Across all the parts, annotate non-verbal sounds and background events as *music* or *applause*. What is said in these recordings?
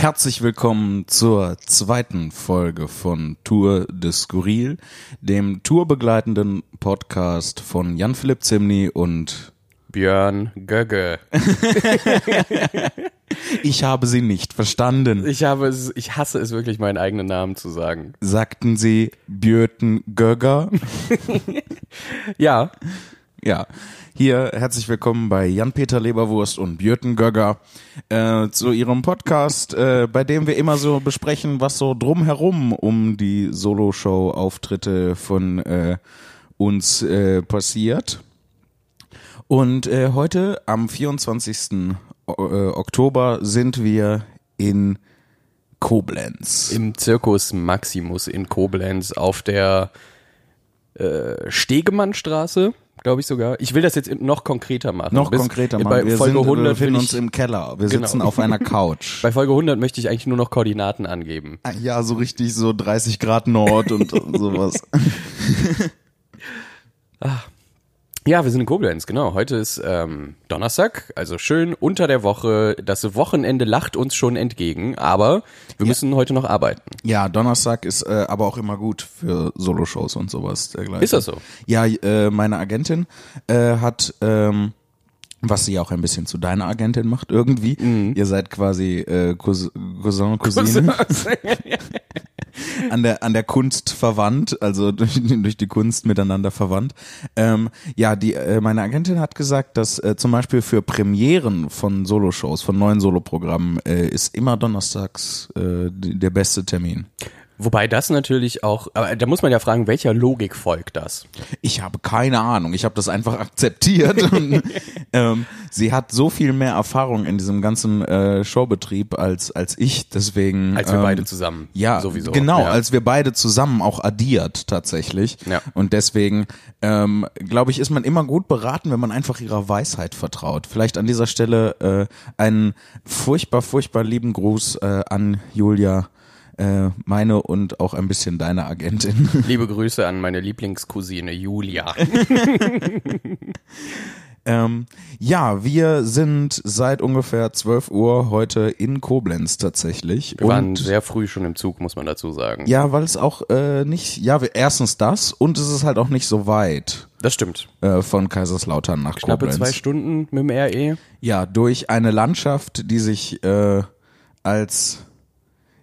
Herzlich willkommen zur zweiten Folge von Tour de Skurril, dem tourbegleitenden Podcast von Jan-Philipp Zimny und Björn Gögge. *laughs* ich habe sie nicht verstanden. Ich habe es, ich hasse es wirklich, meinen eigenen Namen zu sagen. Sagten sie Björten Gögger? *laughs* Ja, Ja, hier herzlich willkommen bei Jan-Peter Leberwurst und Björten Gögger äh, zu ihrem Podcast, äh, bei dem wir immer so besprechen, was so drumherum um die Solo-Show-Auftritte von äh, uns äh, passiert. Und äh, heute am 24. O- äh, Oktober sind wir in Koblenz. im Zirkus Maximus in Koblenz auf der Stegemannstraße, glaube ich sogar. Ich will das jetzt noch konkreter machen. Noch Bis- konkreter Bei machen. Wir, Folge sind, wir 100 befinden uns im Keller. Wir Genau. sitzen auf einer Couch. *laughs* bei Folge 100 möchte ich eigentlich nur noch Koordinaten angeben. Ja, so richtig so 30 Grad Nord und sowas. *laughs* Ja, wir sind in Koblenz, genau. Heute ist ähm, Donnerstag, also schön unter der Woche. Das Wochenende lacht uns schon entgegen, aber wir müssen heute noch arbeiten. Ja, Donnerstag ist äh, aber auch immer gut für Soloshows und sowas dergleichen. Ist das so? Ja, äh, meine Agentin äh, hat, ähm, was sie auch ein bisschen zu deiner Agentin macht irgendwie. Mhm. Ihr seid quasi äh, Cousin, Cousin Cousine. *laughs* an der an der Kunst verwandt, also *laughs* durch, durch die Kunst miteinander verwandt. Ähm, ja, die äh, meine Agentin hat gesagt, dass äh, zum Beispiel für Premieren von Soloshows, von neuen Soloprogrammen äh, ist immer donnerstags äh, der beste Termin. Wobei das natürlich auch, aber da muss man ja fragen, welcher Logik folgt das? Ich habe keine Ahnung. Ich habe das einfach akzeptiert. *laughs* und, ähm, sie hat so viel mehr Erfahrung in diesem ganzen äh, Showbetrieb als als ich. Deswegen Als wir ähm, beide zusammen. Ja, sowieso. genau, Ja. als wir beide zusammen auch addiert tatsächlich. Ja. Und deswegen, ähm, glaube ich, ist man immer gut beraten, wenn man einfach ihrer Weisheit vertraut. Vielleicht an dieser Stelle äh, einen furchtbar, furchtbar lieben Gruß äh, an Julia, äh, meine und auch ein bisschen deine Agentin. *laughs* Liebe Grüße an meine Lieblingscousine Julia. *laughs* Ähm, ja, wir sind seit ungefähr 12 Uhr heute in Koblenz tatsächlich. Wir waren und sehr früh schon im Zug, muss man dazu sagen. ja, weil es auch äh, nicht, ja, wir, erstens das und es ist halt auch nicht so weit Das stimmt. äh, von Kaiserslautern nach Knappe Koblenz. zwei Stunden mit dem. RE. Ja, durch eine Landschaft, die sich äh, als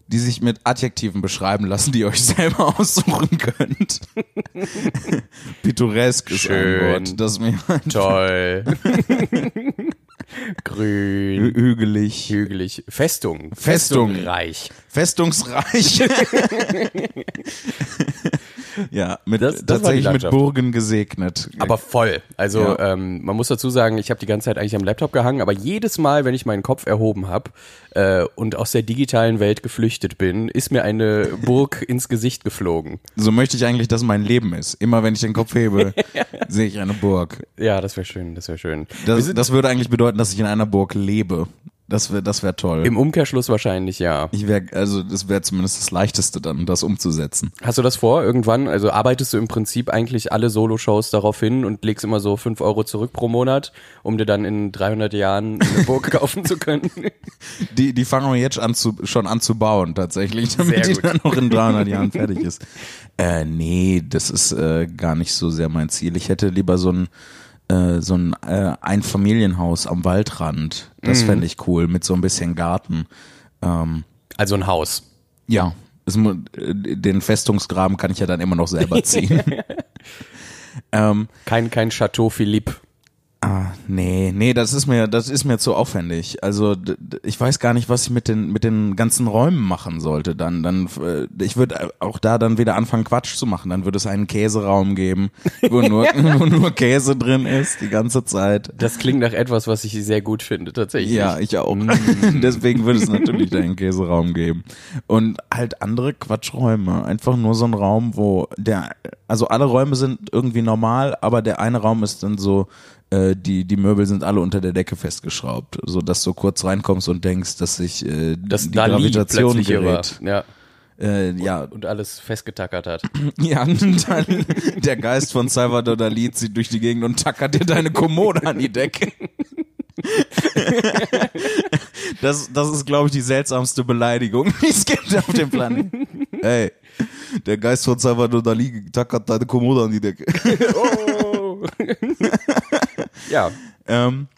die sich mit Adjektiven beschreiben lassen, die ihr euch selber *laughs* aussuchen könnt. *laughs* Pittoresk ist Schön. ein Wort, das mir Toll. *laughs* Grün. hügelig, Hügelig. Festung. Festung. Reich. Festungsreich. Ja, mit, Das- das tatsächlich mit. Burgen gesegnet. Aber voll. Also Ja. ähm, man muss dazu sagen, ich habe die ganze Zeit eigentlich am Laptop gehangen, aber jedes Mal, wenn ich meinen Kopf erhoben habe äh, und aus der digitalen Welt geflüchtet bin, ist mir eine Burg *laughs* ins Gesicht geflogen. so möchte ich eigentlich, dass mein Leben ist. Immer wenn ich den Kopf hebe, *laughs* sehe ich eine Burg. Ja, das wäre schön, das wäre schön. Das, das würde eigentlich bedeuten, dass ich in einer Burg lebe. Das wäre das wär toll. Im Umkehrschluss wahrscheinlich ja. ich wäre, also das wäre zumindest das Leichteste dann, das umzusetzen. Hast du das vor irgendwann? Also arbeitest du im Prinzip eigentlich alle Solo-Shows darauf hin und legst immer so fünf Euro zurück pro Monat, um dir dann in 300 Jahren eine *laughs* Burg kaufen zu können? Die, die fangen wir jetzt an zu, schon an zu bauen, tatsächlich, damit die dann noch in 300 Jahren fertig ist. Äh, nee, das ist äh, gar nicht so sehr mein Ziel. Ich hätte lieber so ein, äh, so ein äh, Einfamilienhaus am Waldrand. Das Mhm. fände ich cool, mit so ein bisschen Garten. Ähm, Also ein Haus. ja, es, äh, den Festungsgraben kann ich ja dann immer noch selber *laughs* ziehen. *laughs* ähm, Kein, kein Chateau Philippe. Ah, nee, nee, das ist mir, das ist mir zu aufwendig. Also ich weiß gar nicht, was ich mit den mit den ganzen Räumen machen sollte. Dann, dann, äh, ich würde auch da dann wieder anfangen Quatsch zu machen. Dann würde es einen Käseraum geben, *laughs* wo nur, wo nur Käse drin ist die ganze Zeit. Das klingt nach etwas, was ich sehr gut finde, tatsächlich. Ja, ich auch. *laughs* Deswegen würde es natürlich einen Käseraum geben. Und halt andere Quatschräume. Einfach nur so ein Raum, wo der, also alle Räume sind irgendwie normal, aber der eine Raum ist dann so, äh, die, die Möbel sind alle unter der Decke festgeschraubt, so dass du kurz reinkommst und denkst, dass sich äh, Das die Dali Gravitation hier war. gerät. Ja. Äh, ja, Und alles festgetackert hat. *clears throat* ja, und dann *laughs* der Geist von Salvador Dali zieht durch die Gegend und tackert dir deine Kommode an die Decke. *laughs* Das, das ist, glaube ich, die seltsamste Beleidigung, die es gibt auf dem Planeten. Ey, der Geist von Salvador Dali tackert deine Kommode an die Decke. *laughs* Oh. Ja, *laughs* Ähm,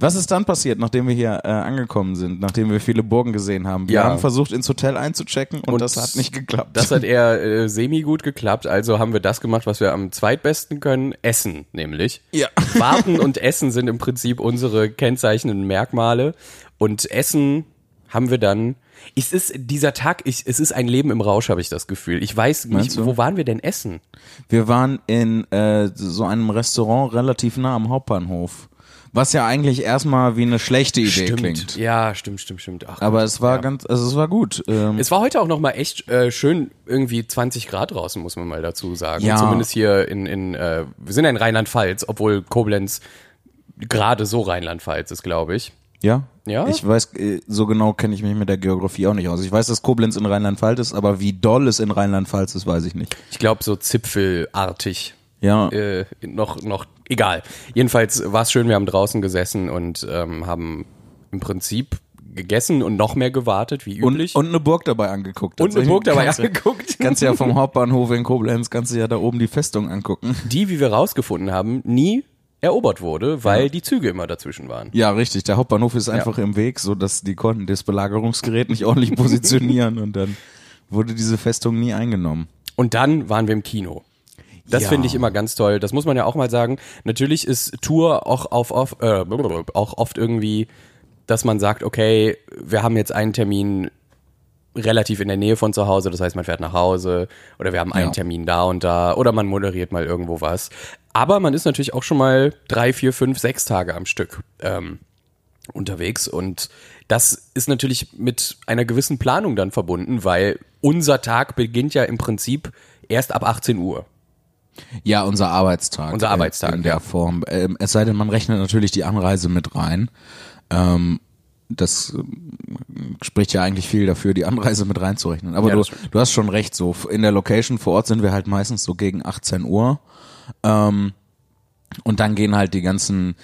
was ist dann passiert, nachdem wir hier äh, angekommen sind, nachdem wir viele Burgen gesehen haben? Wir Ja. haben versucht, ins Hotel einzuchecken und, Und das hat nicht geklappt. das hat *laughs* eher äh, semi gut geklappt. Also haben wir das gemacht, was wir am zweitbesten können. Essen, nämlich. ja. *laughs* Warten und Essen sind im Prinzip unsere kennzeichnenden Merkmale. Und Essen haben wir dann. Es ist dieser Tag, ich, es ist ein Leben im Rausch, habe ich das Gefühl. Ich weiß nicht, wo waren wir denn essen? Wir waren in äh, so einem Restaurant relativ nah am Hauptbahnhof. Was ja eigentlich erstmal wie eine schlechte Idee klingt. Ja, stimmt, stimmt, stimmt. Ach, Aber es war ganz, also es war gut. Ähm, Es war heute auch noch mal echt äh, schön, irgendwie 20 Grad draußen, muss man mal dazu sagen. Ja. Zumindest hier in, in äh, wir sind ja in Rheinland-Pfalz, obwohl Koblenz gerade so Rheinland-Pfalz ist, glaube ich. Ja? Ja? Ich weiß, äh, so genau kenne ich mich mit der Geografie auch nicht aus. Ich weiß, dass Koblenz in Rheinland-Pfalz ist, aber wie doll es in Rheinland-Pfalz ist, weiß ich nicht. Ich glaube so zipfelartig. Ja. Äh, noch, noch, egal. Jedenfalls war es schön, wir haben draußen gesessen und ähm, haben im Prinzip gegessen und noch mehr gewartet, wie Und, üblich. und eine Burg dabei angeguckt. Und eine Burg dabei kannst du- angeguckt. *laughs* Kannst du ja vom Hauptbahnhof in Koblenz, kannst du ja da oben die Festung angucken. die, wie wir rausgefunden haben, nie erobert wurde, weil die Züge immer dazwischen waren. Ja, richtig. Der Hauptbahnhof ist einfach im Weg, so dass die konnten das Belagerungsgerät nicht ordentlich *laughs* positionieren und dann wurde diese Festung nie eingenommen. Und dann waren wir im Kino. Das Ja. finde ich immer ganz toll. Das muss man ja auch mal sagen. Natürlich ist Tour auch auf, auf äh, auch oft irgendwie, dass man sagt, okay, wir haben jetzt einen Termin relativ in der Nähe von zu Hause, das heißt, man fährt nach Hause oder wir haben einen Ja. Termin da und da oder man moderiert mal irgendwo was. Aber man ist natürlich auch schon mal drei, vier, fünf, sechs Tage am Stück ähm, unterwegs und das ist natürlich mit einer gewissen Planung dann verbunden, weil unser Tag beginnt ja im Prinzip erst ab 18 Uhr. Ja, unser Arbeitstag. Unser äh, Arbeitstag, In der. Form. Ähm, es sei denn, man rechnet natürlich die Anreise mit rein. Ähm, das ähm, spricht ja eigentlich viel dafür, die Anreise mit reinzurechnen. Aber Ja, du, du hast schon recht, so in der Location vor Ort sind wir halt meistens so gegen 18 Uhr. Ähm, und dann gehen halt die ganzen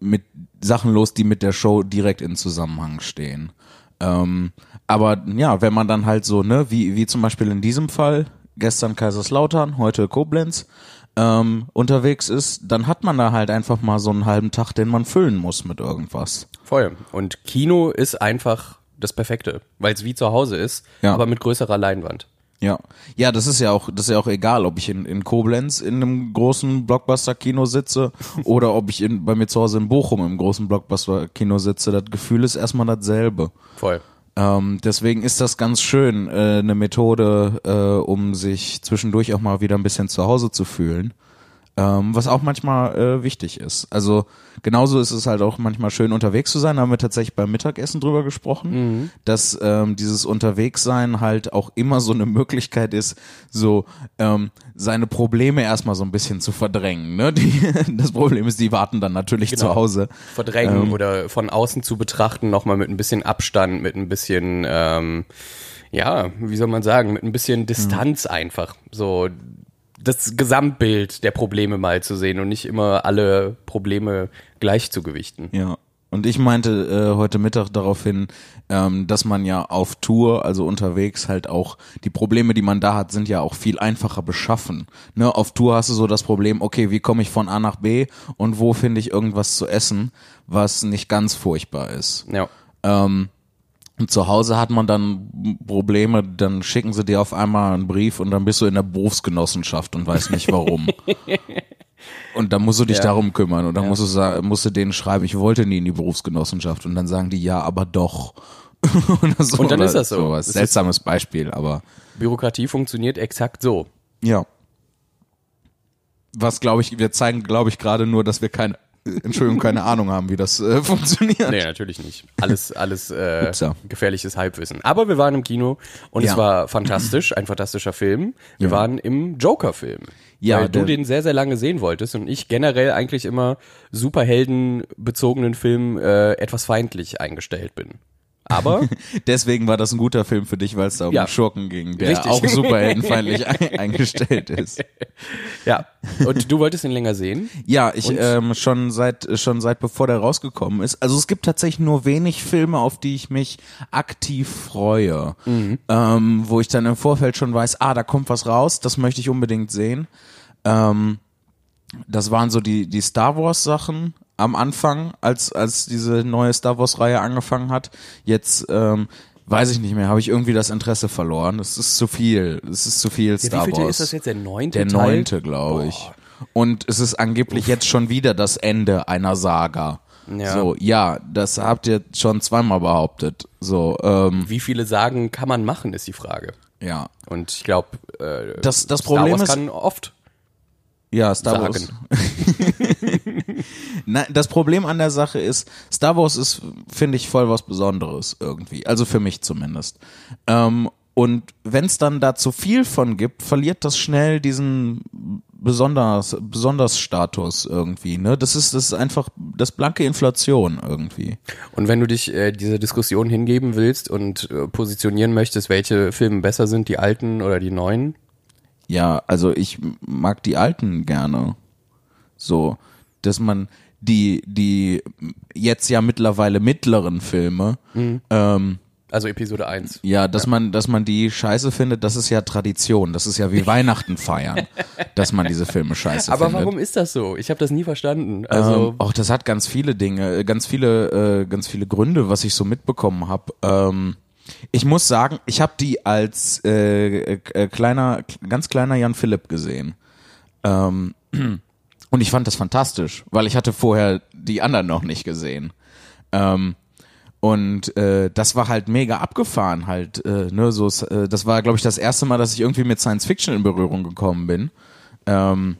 mit Sachen los, die mit der Show direkt in Zusammenhang stehen. Ähm, aber ja, wenn man dann halt so, ne, wie, wie zum Beispiel in diesem Fall, gestern Kaiserslautern, heute Koblenz, ähm, unterwegs ist, dann hat man da halt einfach mal so einen halben Tag, den man füllen muss mit irgendwas. Voll. Und Kino ist einfach das Perfekte, weil es wie zu Hause ist, Ja. aber mit größerer Leinwand. Ja, ja, das ist ja auch, das ist ja auch egal, ob ich in, in Koblenz in einem großen Blockbuster-Kino sitze *laughs* oder ob ich in, bei mir zu Hause in Bochum im großen Blockbuster-Kino sitze. Das Gefühl ist erstmal dasselbe. Voll. Ähm, deswegen ist das ganz schön, äh, eine Methode, äh, um sich zwischendurch auch mal wieder ein bisschen zu Hause zu fühlen. Ähm, was auch manchmal äh, wichtig ist. Also genauso ist es halt auch manchmal schön unterwegs zu sein. Da haben wir tatsächlich beim Mittagessen drüber gesprochen, dass ähm, dieses Unterwegssein halt auch immer so eine Möglichkeit ist, so ähm, seine Probleme erstmal so ein bisschen zu verdrängen. Ne? Die, *laughs* das Problem ist, die warten dann natürlich Genau. zu Hause. Verdrängen Ähm. oder von außen zu betrachten, nochmal mit ein bisschen Abstand, mit ein bisschen, ähm, ja, wie soll man sagen, mit ein bisschen Distanz einfach. So das Gesamtbild der Probleme mal zu sehen und nicht immer alle Probleme gleich zu gewichten. Ja. Und ich meinte äh, heute Mittag darauf hin, ähm, dass man ja auf Tour, also unterwegs, halt auch die Probleme, die man da hat, sind ja auch viel einfacher beschaffen. Ne, auf Tour hast du so das Problem, okay, wie komme ich von A nach B und wo finde ich irgendwas zu essen, was nicht ganz furchtbar ist. Ja. Ähm, und zu Hause hat man dann Probleme, dann schicken sie dir auf einmal einen Brief und dann bist du in der Berufsgenossenschaft und weißt nicht warum. *laughs* und dann musst du dich Ja. darum kümmern und dann musst du sagen, musst du denen schreiben, ich wollte nie in die Berufsgenossenschaft und dann sagen die ja, aber doch. *laughs* Oder so, Und dann ist das so. sowas. Seltsames Beispiel, aber Bürokratie funktioniert exakt so. ja. Was glaube ich, wir zeigen, glaube ich, gerade nur, dass wir keine, Entschuldigung, keine Ahnung haben, wie das äh, *laughs* funktioniert. Nee, natürlich nicht. Alles, alles äh, gefährliches Halbwissen. Aber wir waren im Kino und Ja. es war fantastisch, ein fantastischer Film. Wir Ja. waren im Joker-Film. Ja, weil du den sehr, sehr lange sehen wolltest und ich generell eigentlich immer superheldenbezogenen Filmen äh, etwas feindlich eingestellt bin. Aber *laughs* Deswegen war das ein guter Film für dich, weil es da um Ja. Schurken ging, der Richtig. auch superheldenfeindlich *laughs* ein, eingestellt ist. ja, und du wolltest ihn länger sehen? Ja, ich Und? ähm, schon seit schon seit bevor der rausgekommen ist. Also es gibt tatsächlich nur wenig Filme, auf die ich mich aktiv freue, ähm, wo ich dann im Vorfeld schon weiß, ah, da kommt was raus, das möchte ich unbedingt sehen. Ähm, das waren so die die Star Wars Sachen am Anfang, als als diese neue Star Wars Reihe angefangen hat. Jetzt ähm, weiß ich nicht mehr, habe ich irgendwie das Interesse verloren. Das ist zu viel. Das ist zu viel Star wievielte Wars. ist das jetzt? Der neunte Der Teil? neunte, glaube ich. Und es ist angeblich jetzt schon wieder das Ende einer Saga. Ja. So, ja, das habt ihr schon zweimal behauptet. So, ähm, Wie viele Sagen kann man machen, ist die Frage. ja. Und ich glaube, äh, Das, das Star Problem Wars ist, kann oft ja, Star Wars. *laughs* *laughs* Nein, das Problem an der Sache ist, Star Wars ist, finde ich, voll was Besonderes irgendwie. Also für mich zumindest. Ähm, und wenn es dann da zu viel von gibt, verliert das schnell diesen besonders, besonders Status irgendwie. Ne? Das ist, das ist einfach das blanke Inflation irgendwie. Und wenn du dich äh, dieser Diskussion hingeben willst und äh, positionieren möchtest, welche Filme besser sind, die alten oder die neuen? Ja, also ich mag die alten gerne. So, dass man die, die jetzt ja mittlerweile mittleren Filme, ähm, Also Episode 1. ja, dass man, dass man die scheiße findet, das ist ja Tradition. Das ist ja wie *laughs* Weihnachten feiern, dass man diese Filme scheiße Aber findet. warum ist das so? Ich habe das nie verstanden. Also ähm, auch das hat ganz viele Dinge, äh, ganz viele, äh, ganz viele Gründe, was ich so mitbekommen habe. Ähm, ich muss sagen, ich habe die als äh, äh, kleiner, ganz kleiner Jan Philipp gesehen. Ähm, und ich fand das fantastisch, weil ich hatte vorher die anderen noch nicht gesehen. Ähm, und äh, das war halt mega abgefahren halt. Äh, ne, so, äh, das war, glaube ich, das erste Mal, dass ich irgendwie mit Science Fiction in Berührung gekommen bin. Ähm,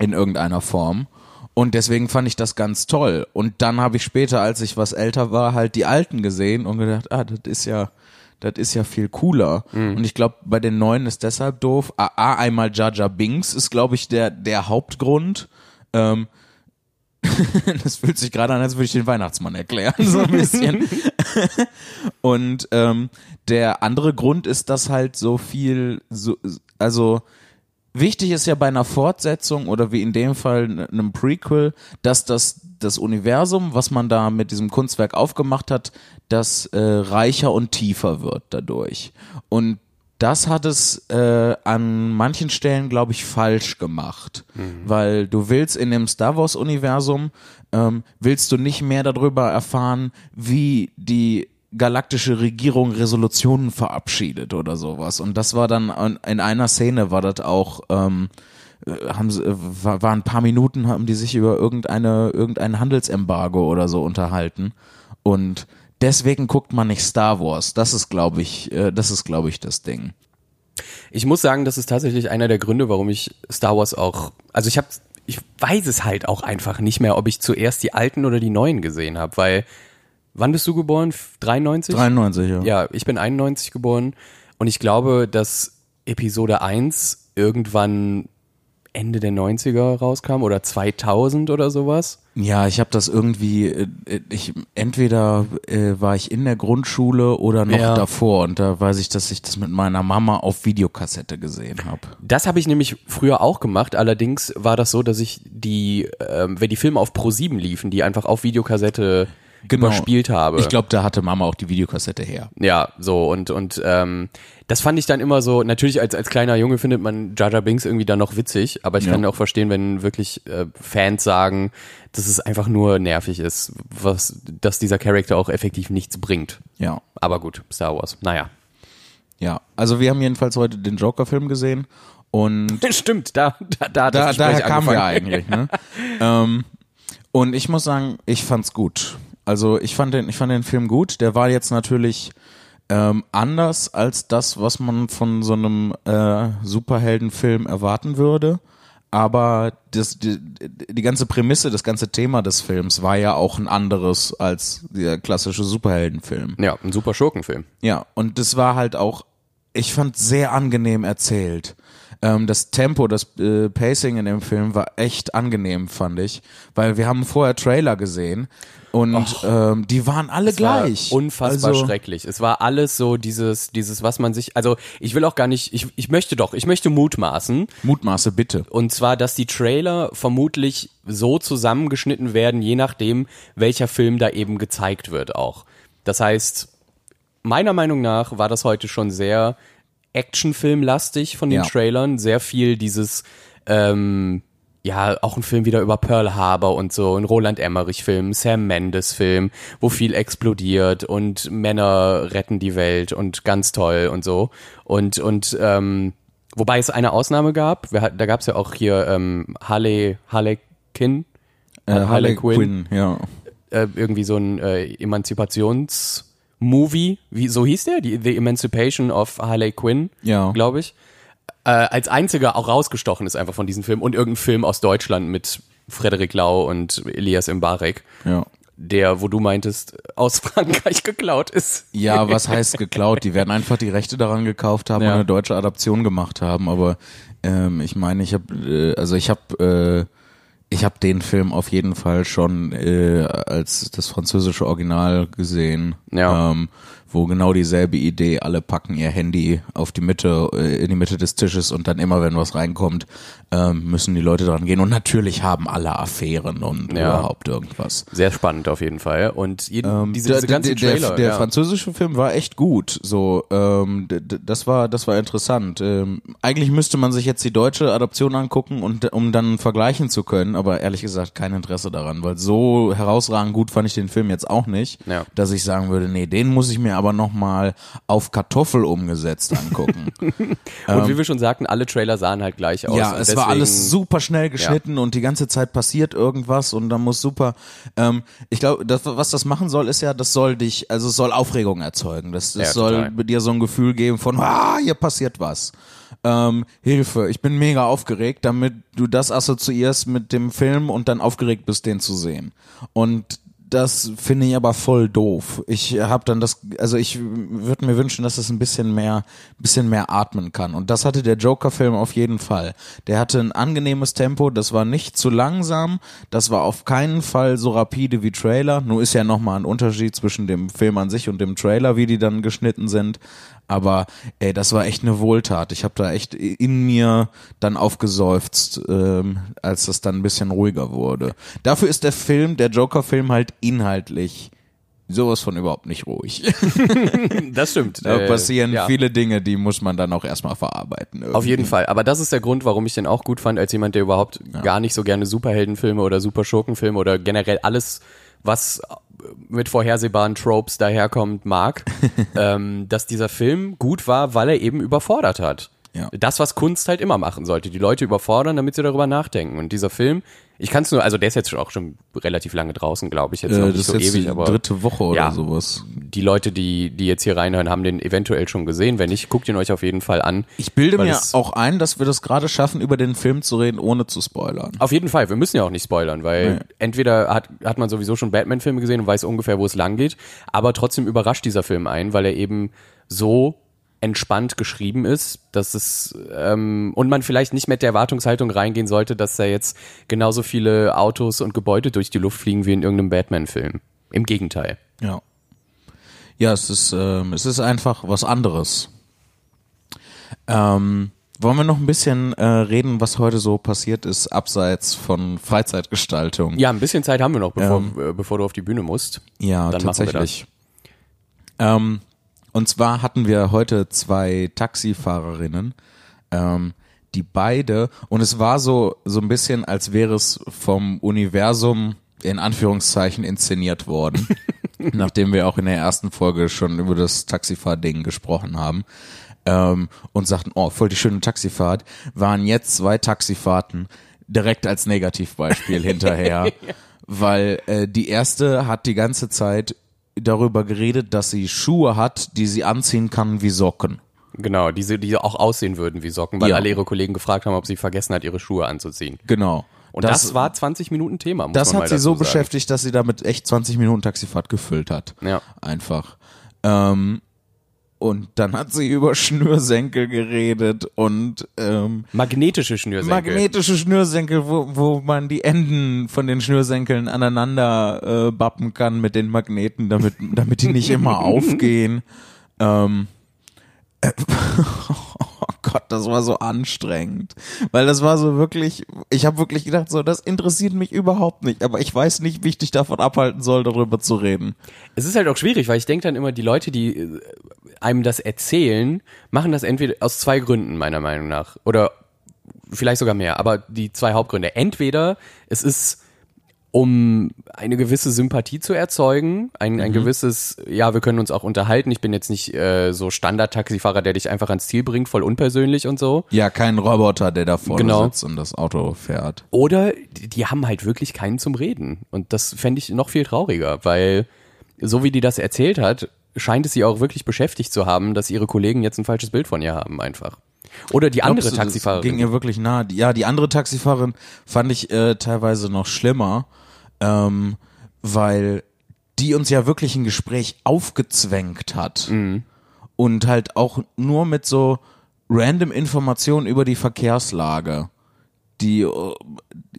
in irgendeiner Form. Und deswegen fand ich das ganz toll. Und dann habe ich später, als ich was älter war, halt die alten gesehen und gedacht, ah, das ist ja, das ist ja viel cooler. Und ich glaube, bei den neuen ist deshalb doof. A, A einmal Jar Binks ist, glaube ich, der, der Hauptgrund. Ähm, *laughs* das fühlt sich gerade an, als würde ich den Weihnachtsmann erklären, so ein bisschen. *laughs* Und ähm, der andere Grund ist, dass halt so viel, so, also wichtig ist ja bei einer Fortsetzung oder wie in dem Fall einem Prequel, dass das das Universum, was man da mit diesem Kunstwerk aufgemacht hat, das äh, reicher und tiefer wird dadurch. Und das hat es äh, an manchen Stellen, glaube ich, falsch gemacht, weil du willst in dem Star Wars Universum ähm, willst du nicht mehr darüber erfahren, wie die galaktische Regierung Resolutionen verabschiedet oder sowas. Und das war dann an- in einer Szene war das auch ähm, äh, haben sie, äh, war, war ein paar Minuten haben die sich über irgendeine irgendein Handelsembargo oder so unterhalten und deswegen guckt man nicht Star Wars. Das ist glaube ich, äh, das ist glaube ich das Ding. ich muss sagen, das ist tatsächlich einer der Gründe, warum ich Star Wars auch, also ich habe, ich weiß es halt auch einfach nicht mehr, ob ich zuerst die alten oder die neuen gesehen habe, weil wann bist du geboren? 93? 93 ja. Ja, ich bin 91 geboren und ich glaube, dass Episode 1 irgendwann Ende der 90er rauskam oder 2000 oder sowas. Ja, ich habe das irgendwie, äh, ich entweder äh, war ich in der Grundschule oder noch Ja. davor und da weiß ich, dass ich das mit meiner Mama auf Videokassette gesehen habe. Das habe ich nämlich früher auch gemacht. Allerdings war das so, dass ich die, ähm, wenn die Filme auf Pro 7 liefen, die einfach auf Videokassette überspielt habe. Genau. Ich glaube, da hatte Mama auch die Videokassette her. Ja, so und und ähm, das fand ich dann immer so. Natürlich als als kleiner Junge findet man Jar Binks irgendwie dann noch witzig, aber ich Ja. kann auch verstehen, wenn wirklich äh, Fans sagen, dass es einfach nur nervig ist, was dass dieser Charakter auch effektiv nichts bringt. Ja, Aber gut, Star Wars. Naja, ja. Also wir haben jedenfalls heute den Joker-Film gesehen und *laughs* stimmt. Da da da, da, daher kamen wir eigentlich. Ne? *laughs* ähm, und ich muss sagen, ich fand's gut. Also ich fand den, ich fand den Film gut. Der war jetzt natürlich ähm, anders als das, was man von so einem äh, Superheldenfilm erwarten würde. Aber das, die, die ganze Prämisse, das ganze Thema des Films war ja auch ein anderes als der klassische Superheldenfilm. Ja, ein super Schurkenfilm. Ja, und das war halt auch, ich fand sehr angenehm erzählt. Ähm, das Tempo, das äh, Pacing in dem Film war echt angenehm, fand ich, weil wir haben vorher Trailer gesehen und ähm, die waren alle Es war gleich. unfassbar also, schrecklich. Es war alles so dieses, dieses, was man sich, also ich will auch gar nicht, ich, ich möchte doch, ich möchte mutmaßen. Mutmaße bitte. Und zwar, dass die Trailer vermutlich so zusammengeschnitten werden, je nachdem, welcher Film da eben gezeigt wird auch. Das heißt, meiner Meinung nach war das heute schon sehr Actionfilmlastig von den Ja. Trailern. Sehr viel dieses, ähm, ja, auch ein Film wieder über Pearl Harbor und so, ein Roland Emmerich-Film, Sam Mendes-Film, wo viel explodiert und Männer retten die Welt und ganz toll und so. Und, und ähm, wobei es eine Ausnahme gab, da gab es ja auch hier ähm, Harley, Harley Quinn, Äh, Harley Quinn. ja. äh, irgendwie so ein äh, Emanzipations-Movie, wie so hieß der, die The Emancipation of Harley Quinn, Ja. glaube ich. Äh, als einziger auch rausgestochen ist einfach von diesem Film und irgendein Film aus Deutschland mit Frederik Lau und Elias Mbarek, Ja. der, wo du meintest, aus *laughs* Frankreich geklaut ist. Ja, was heißt geklaut? Die werden einfach die Rechte daran gekauft haben Ja. und eine deutsche Adaption gemacht haben. Aber ähm, ich meine, ich habe, äh, also ich habe, äh, ich habe den Film auf jeden Fall schon äh, als das französische Original gesehen, Ja. ähm, wo genau dieselbe Idee. Alle packen ihr Handy auf die Mitte, äh, in die Mitte des Tisches und dann immer, wenn was reinkommt, ähm, müssen die Leute dran gehen. Und natürlich haben alle Affären und Ja. überhaupt irgendwas. Sehr spannend auf jeden Fall. Und jeden, diese, der, diese ganzen der, Trailer. der, der ja. französische Film war echt gut. So, ähm, das war, das war interessant. Ähm, eigentlich müsste man sich jetzt die deutsche Adaption angucken und um dann vergleichen zu können, aber ehrlich gesagt kein Interesse daran, weil so herausragend gut fand ich den Film jetzt auch nicht, Ja. dass ich sagen würde, nee, den muss ich mir aber noch mal auf Kartoffel umgesetzt angucken. *laughs* und wie wir schon sagten, alle Trailer sahen halt gleich aus. ähm, Ja, es deswegen, war alles super schnell geschnitten und die ganze Zeit passiert irgendwas und dann muss super. Ähm, ich glaube, was das machen soll, ist ja, das soll dich, also es soll Aufregung erzeugen. Das, das Ja, soll dir so ein Gefühl geben von, ah, hier passiert was. Ähm, Hilfe, ich bin mega aufgeregt, damit du das assoziierst mit dem Film und dann aufgeregt bist, den zu sehen. Und das finde ich aber voll doof. Ich habe dann das, also ich würde mir wünschen, dass es ein bisschen mehr, bisschen mehr atmen kann. Und das hatte der Joker-Film auf jeden Fall. Der hatte ein angenehmes Tempo, das war nicht zu langsam, das war auf keinen Fall so rapide wie Trailer. Nur ist ja nochmal ein Unterschied zwischen dem Film an sich und dem Trailer, wie die dann geschnitten sind. Aber ey, das war echt eine Wohltat. Ich habe da echt in mir dann aufgeseufzt, ähm, als das dann ein bisschen ruhiger wurde. Dafür ist der Film, der Joker-Film halt inhaltlich sowas von überhaupt nicht ruhig. *laughs* Das stimmt. Da Äh, passieren ja. viele Dinge, die muss man dann auch erstmal verarbeiten. Irgendwie. Auf jeden Fall. Aber das ist der Grund, warum ich den auch gut fand, als jemand, der überhaupt gar nicht so gerne Superheldenfilme oder Superschurkenfilme oder generell alles, was mit vorhersehbaren Tropes daherkommt, mag, *laughs* ähm, dass dieser Film gut war, weil er eben überfordert hat. Ja. Das, was Kunst halt immer machen sollte. Die Leute überfordern, damit sie darüber nachdenken. Und dieser Film, ich kann es nur, also der ist jetzt auch schon relativ lange draußen, glaube ich, jetzt äh, nicht das ist so jetzt ewig, die aber dritte Woche oder Ja. sowas. die Leute, die, die jetzt hier reinhören, haben den eventuell schon gesehen. Wenn nicht, guckt ihn euch auf jeden Fall an. Ich bilde mir auch ein, dass wir das gerade schaffen, über den Film zu reden, ohne zu spoilern. Auf jeden Fall, wir müssen ja auch nicht spoilern, weil Nee. entweder hat, hat man sowieso schon Batman-Filme gesehen und weiß ungefähr, wo es lang geht, aber trotzdem überrascht dieser Film ein, weil er eben so entspannt geschrieben ist, dass es ähm, und man vielleicht nicht mit der Erwartungshaltung reingehen sollte, dass da jetzt genauso viele Autos und Gebäude durch die Luft fliegen wie in irgendeinem Batman-Film. Im Gegenteil. Ja. Ja, es ist, ähm, es ist einfach was anderes. Ähm, wollen wir noch ein bisschen äh, reden, was heute so passiert ist, abseits von Freizeitgestaltung? Ja, ein bisschen Zeit haben wir noch, bevor, äh, bevor du auf die Bühne musst. Ja, Dann machen wir tatsächlich. Ähm, und zwar hatten wir heute zwei Taxifahrerinnen, ähm, die beide, und es war so, so ein bisschen, als wäre es vom Universum in Anführungszeichen inszeniert worden, *laughs* nachdem wir auch in der ersten Folge schon über das Taxifahrding gesprochen haben. Ähm, und sagten, oh, voll die schöne Taxifahrt, waren jetzt zwei Taxifahrten direkt als Negativbeispiel *laughs* hinterher, weil äh, die erste hat die ganze Zeit darüber geredet, dass sie Schuhe hat, die sie anziehen kann wie Socken. Genau, diese, die auch aussehen würden wie Socken, weil Ja. alle ihre Kollegen gefragt haben, ob sie vergessen hat, ihre Schuhe anzuziehen. Genau. Und das, war 20 Minuten Thema, das hat sie so sagen. beschäftigt, dass sie damit echt 20 Minuten Taxifahrt gefüllt hat. Ja. Einfach. Ähm, und dann hat sie über Schnürsenkel geredet und ähm, Magnetische Schnürsenkel. magnetische Schnürsenkel, wo, wo man die Enden von den Schnürsenkeln aneinander äh, bappen kann mit den Magneten, damit, damit die nicht immer *laughs* aufgehen. Ähm, äh, *laughs* oh Gott, das war so anstrengend, weil das war so wirklich, ich habe wirklich gedacht, so das interessiert mich überhaupt nicht, aber ich weiß nicht, wie ich dich davon abhalten soll, darüber zu reden. Es ist halt auch schwierig, weil ich denke dann immer, die Leute, die äh, einem das erzählen, machen das entweder aus zwei Gründen, meiner Meinung nach. Oder vielleicht sogar mehr, aber die zwei Hauptgründe. Entweder es ist um eine gewisse Sympathie zu erzeugen, ein, ein gewisses, ja, wir können uns auch unterhalten. Ich bin jetzt nicht äh, so Standard-Taxifahrer, der dich einfach ans Ziel bringt, voll unpersönlich und so. Ja, kein Roboter, der da vorne Genau. sitzt und das Auto fährt. Oder die, die haben halt wirklich keinen zum Reden. Und das fände ich noch viel trauriger, weil so wie die das erzählt hat, scheint es sie auch wirklich beschäftigt zu haben, dass ihre Kollegen jetzt ein falsches Bild von ihr haben einfach. Oder die andere Glaubst du, das Taxifahrerin. Ging ihr wirklich nah. Ja, die andere Taxifahrerin fand ich äh, teilweise noch schlimmer, ähm, weil die uns ja wirklich ein Gespräch aufgezwängt hat. Und halt auch nur mit so random Informationen über die Verkehrslage, die äh,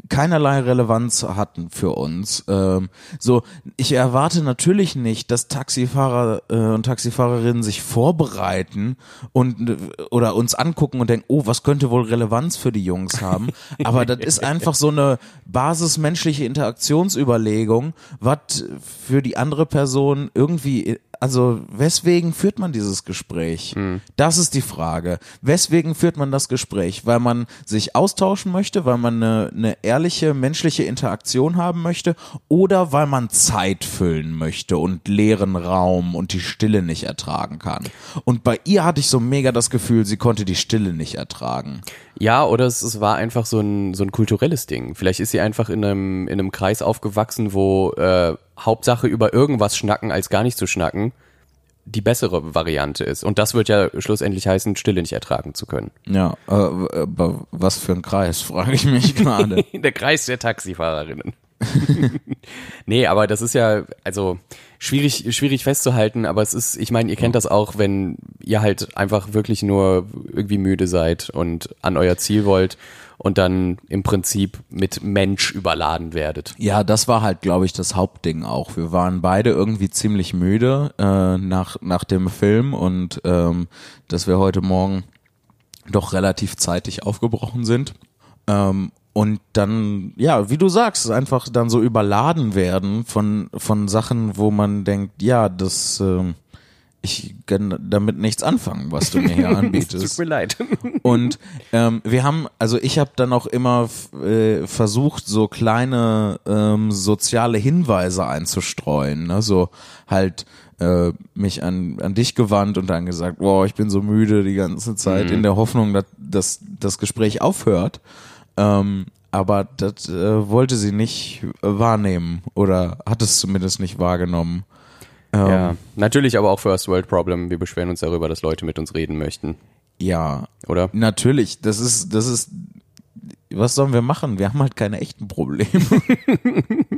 keinerlei Relevanz hatten für uns. Ähm, so, ich erwarte natürlich nicht, dass Taxifahrer äh, und Taxifahrerinnen sich vorbereiten und äh, oder uns angucken und denken, oh, was könnte wohl Relevanz für die Jungs haben? *laughs* Aber das ist einfach so eine basismenschliche Interaktionsüberlegung, was für die andere Person irgendwie also weswegen führt man dieses Gespräch? Das ist die Frage. Weswegen führt man das Gespräch? Weil man sich austauschen möchte, weil man eine, eine ehrliche menschliche Interaktion haben möchte oder weil man Zeit füllen möchte und leeren Raum und die Stille nicht ertragen kann. Und bei ihr hatte ich so mega das Gefühl, sie konnte die Stille nicht ertragen. Ja, oder es, es war einfach so ein, so ein kulturelles Ding. Vielleicht ist sie einfach in einem, in einem Kreis aufgewachsen, wo äh, Hauptsache über irgendwas schnacken, als gar nicht zu schnacken, die bessere Variante ist. Und das wird ja schlussendlich heißen, Stille nicht ertragen zu können. Ja, äh, aber was für ein Kreis, *laughs* frage ich mich gerade. *laughs* Der Kreis der Taxifahrerinnen. *laughs* nee, aber das ist ja, also schwierig, schwierig festzuhalten, aber es ist, ich meine, ihr kennt das auch, wenn ihr halt einfach wirklich nur irgendwie müde seid und an euer Ziel wollt und dann im Prinzip mit Mensch überladen werdet. Ja, das war halt, glaube ich, das Hauptding auch. Wir waren beide irgendwie ziemlich müde äh, nach, nach dem Film und ähm, dass wir heute Morgen doch relativ zeitig aufgebrochen sind. Ähm, und dann, ja, wie du sagst, einfach dann so überladen werden von, von Sachen, wo man denkt, ja, das, ähm, ich kann damit nichts anfangen, was du mir hier *laughs* anbietest. mir leid. *laughs* Und ähm, wir haben, also ich habe dann auch immer äh, versucht, so kleine ähm, soziale Hinweise einzustreuen. Ne? So halt äh, mich an, an dich gewandt und dann gesagt, boah, ich bin so müde die ganze Zeit, in der Hoffnung, dass, dass das Gespräch aufhört. Ähm, aber das äh, wollte sie nicht wahrnehmen oder hat es zumindest nicht wahrgenommen. Ähm, Ja, natürlich aber auch First World Problem. Wir beschweren uns darüber, dass Leute mit uns reden möchten, ja, oder? Natürlich, das ist, das ist, was sollen wir machen? Wir haben halt keine echten Probleme. *laughs*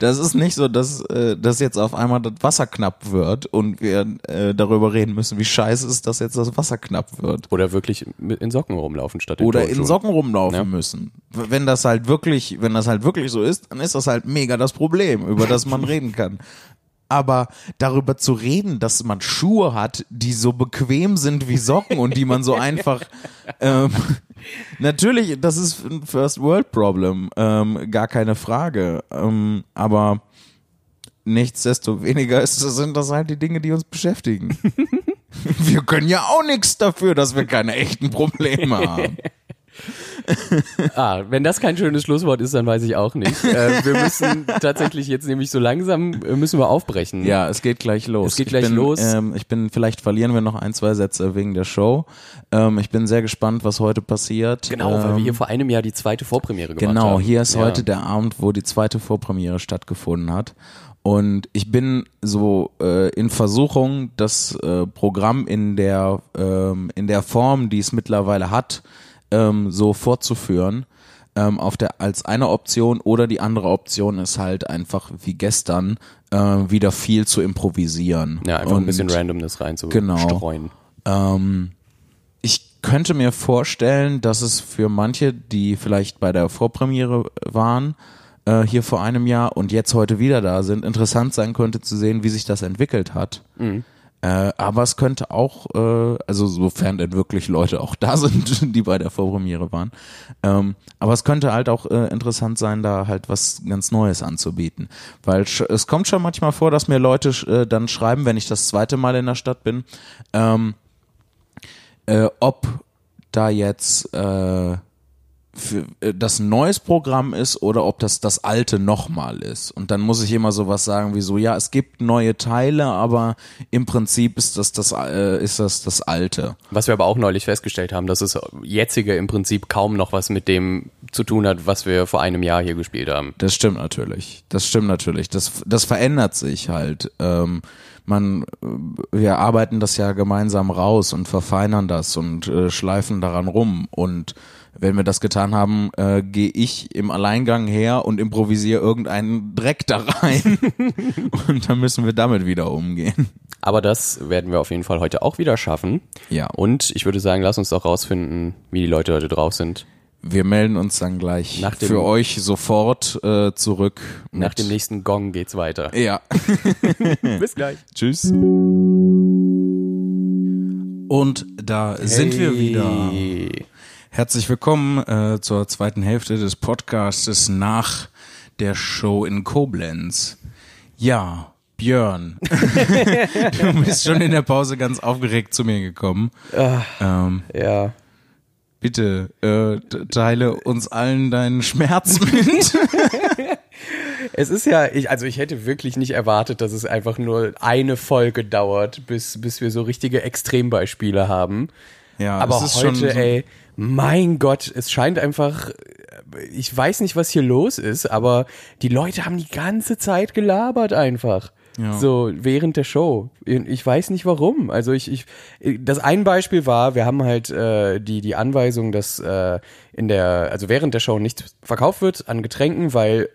Das ist nicht so, dass, äh, dass jetzt auf einmal das Wasser knapp wird und wir äh, darüber reden müssen, wie scheiße ist, dass jetzt das Wasser knapp wird. Oder wirklich in Socken rumlaufen statt in Oder in. Socken rumlaufen Ja. müssen. Wenn das halt wirklich, wenn das halt wirklich so ist, dann ist das halt mega das Problem, über das man *laughs* reden kann. Aber darüber zu reden, dass man Schuhe hat, die so bequem sind wie Socken und die man so einfach *laughs* ähm, natürlich, das ist ein First World Problem, ähm, gar keine Frage. Ähm, aber nichtsdestoweniger ist, sind das halt die Dinge, die uns beschäftigen. *laughs* wir können ja auch nichts dafür, dass wir keine echten Probleme haben. *laughs* *laughs* Ah, wenn das kein schönes Schlusswort ist, dann weiß ich auch nicht. äh, wir müssen tatsächlich jetzt nämlich so langsam äh, müssen wir aufbrechen. Ja, es geht gleich los. Es geht ich gleich bin, los. Ähm, ich bin, vielleicht verlieren wir noch ein, zwei Sätze wegen der Show. Ähm, ich bin sehr gespannt, was heute passiert. Genau, weil wir ähm, hier vor einem Jahr die zweite Vorpremiere gemacht haben. Genau, hier ist Ja. heute der Abend, wo die zweite Vorpremiere stattgefunden hat. Und ich bin so äh, in Versuchung, das äh, Programm in der, ähm, in der Form, die es mittlerweile hat, ähm, so fortzuführen. ähm, auf der als eine Option oder die andere Option ist halt einfach wie gestern äh, wieder viel zu improvisieren. Ja, einfach Und, ein bisschen Randomness rein zu Genau. Ähm, ich könnte mir vorstellen, dass es für manche, die vielleicht bei der Vorpremiere waren, äh, hier vor einem Jahr und jetzt heute wieder da sind, interessant sein könnte zu sehen, wie sich das entwickelt hat. Äh, aber es könnte auch, äh, also sofern denn wirklich Leute auch da sind, *laughs* die bei der Vorpremiere waren, ähm, aber es könnte halt auch äh, interessant sein, da halt was ganz Neues anzubieten. Weil es kommt schon manchmal vor, dass mir Leute äh, dann schreiben, wenn ich das zweite Mal in der Stadt bin, ähm, äh, ob da jetzt äh, für, äh, das neues Programm ist oder ob das das alte nochmal ist. Und dann muss ich immer sowas sagen wie so, ja, es gibt neue Teile, aber im Prinzip ist das das, äh, ist das, das alte. Was wir aber auch neulich festgestellt haben, dass das jetzige im Prinzip kaum noch was mit dem zu tun hat, was wir vor einem Jahr hier gespielt haben. Das stimmt natürlich. Das stimmt natürlich. Das, das verändert sich halt. Ähm, man, äh, wir arbeiten das ja gemeinsam raus und verfeinern das und äh, schleifen daran rum. Und wenn wir das getan haben, äh, gehe ich im Alleingang her und improvisiere irgendeinen Dreck da rein. *laughs* und dann müssen wir damit wieder umgehen. Aber das werden wir auf jeden Fall heute auch wieder schaffen. Ja. Und ich würde sagen, lass uns doch rausfinden, wie die Leute heute drauf sind. Wir melden uns dann gleich für euch sofort äh, zurück. Nach dem nächsten Gong geht's weiter. Ja. *laughs* Bis gleich. Tschüss. Und da sind wir wieder. Herzlich willkommen äh, zur zweiten Hälfte des Podcastes nach der Show in Koblenz. Ja, Björn, *laughs* du bist schon in der Pause ganz aufgeregt zu mir gekommen. Ähm, Ja. bitte äh, teile uns allen deinen Schmerz *laughs* mit. *laughs* Es ist ja, ich, also ich hätte wirklich nicht erwartet, dass es einfach nur eine Folge dauert, bis, bis wir so richtige Extrembeispiele haben. Ja, Aber es ist heute, schon so, ey, mein Gott, es scheint einfach, ich weiß nicht, was hier los ist, aber die Leute haben die ganze Zeit gelabert einfach. Ja. So, während der Show. Ich weiß nicht warum. Also ich, ich, das ein Beispiel war, wir haben halt äh, die, die Anweisung, dass äh, in der, also während der Show nichts verkauft wird an Getränken, weil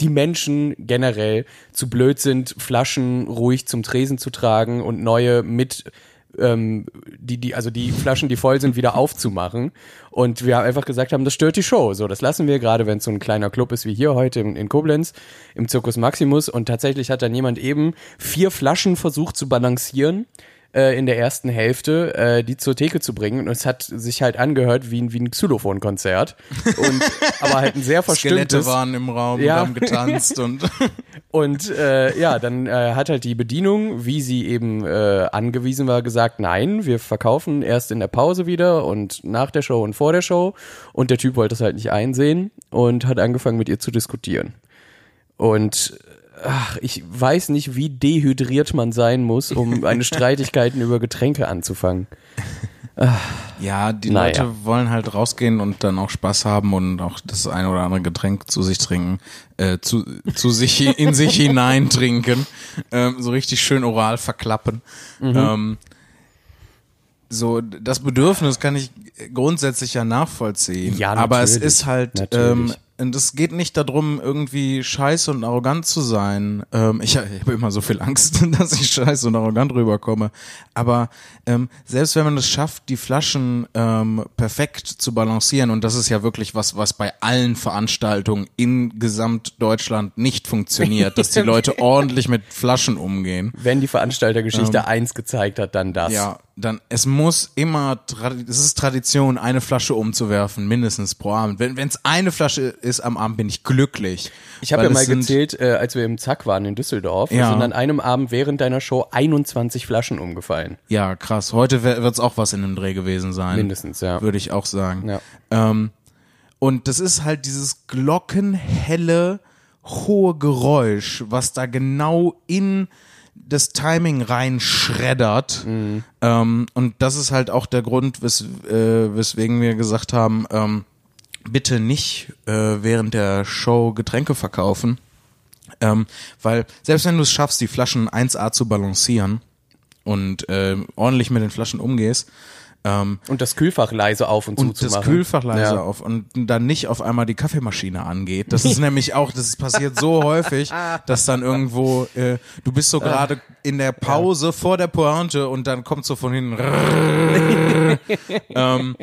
die Menschen generell zu blöd sind, Flaschen ruhig zum Tresen zu tragen und neue mit ähm, die, die, also die Flaschen, die voll sind, wieder aufzumachen. Und wir einfach gesagt haben, das stört die Show. So, das lassen wir, gerade wenn es so ein kleiner Club ist wie hier heute in, in Koblenz, im Zirkus Maximus. Und tatsächlich hat dann jemand eben vier Flaschen versucht zu balancieren äh, in der ersten Hälfte, äh, die zur Theke zu bringen. Und es hat sich halt angehört wie ein, wie ein Xylophon-Konzert. Und, *laughs* aber halt ein sehr Skelette verstimmtes. waren im Raum Ja. und haben getanzt und *laughs* Und äh, ja, dann äh, hat halt die Bedienung, wie sie eben äh, angewiesen war, gesagt, nein, wir verkaufen erst in der Pause wieder und nach der Show und vor der Show. Und der Typ wollte es halt nicht einsehen und hat angefangen mit ihr zu diskutieren. Und ach, ich weiß nicht, wie dehydriert man sein muss, um eine *laughs* Streitigkeiten über Getränke anzufangen. Ja, die Naja. Leute wollen halt rausgehen und dann auch Spaß haben und auch das ein oder andere Getränk zu sich trinken, äh, zu, zu sich in sich *laughs* hinein trinken, ähm, so richtig schön oral verklappen. Mhm. Ähm, so das Bedürfnis kann ich grundsätzlich ja nachvollziehen. Ja, aber es ist halt Natürlich. ähm, und es geht nicht darum, irgendwie scheiße und arrogant zu sein. Ähm, ich, ich habe immer so viel Angst, *laughs* dass ich scheiße und arrogant rüberkomme. Aber ähm, selbst wenn man es schafft, die Flaschen ähm, perfekt zu balancieren, und das ist ja wirklich was, was bei allen Veranstaltungen in Gesamtdeutschland nicht funktioniert, dass die *laughs* Leute ordentlich mit Flaschen umgehen. Wenn die Veranstaltergeschichte eins gezeigt hat, dann das. Ähm. Ja, dann es muss immer, es ist Tradition, eine Flasche umzuwerfen, mindestens pro Abend. Wenn es eine Flasche ist am Abend, bin ich glücklich. Ich habe ja mal gezählt, äh, als wir im Zack waren in Düsseldorf, Ja. sind an einem Abend während deiner Show 21 Flaschen umgefallen. Ja, krass. Heute wird es auch was in dem Dreh gewesen sein. Mindestens, ja. Würde ich auch sagen. Ja. Ähm, und das ist halt dieses glockenhelle, hohe Geräusch, was da genau in das Timing reinschreddert. Ähm, und das ist halt auch der Grund, wes äh, weswegen wir gesagt haben, ähm, bitte nicht äh, während der Show Getränke verkaufen. Ähm, weil selbst wenn du es schaffst, die Flaschen 1A zu balancieren und äh, ordentlich mit den Flaschen umgehst, Ähm, Und das Kühlfach leise auf und, und zu das machen. Kühlfach leise Ja. auf und dann nicht auf einmal die Kaffeemaschine angeht. Das ist *laughs* nämlich auch, das passiert so häufig, dass dann irgendwo, äh, du bist so gerade in der Pause vor der Pointe und dann kommt so von hinten, *laughs* ähm,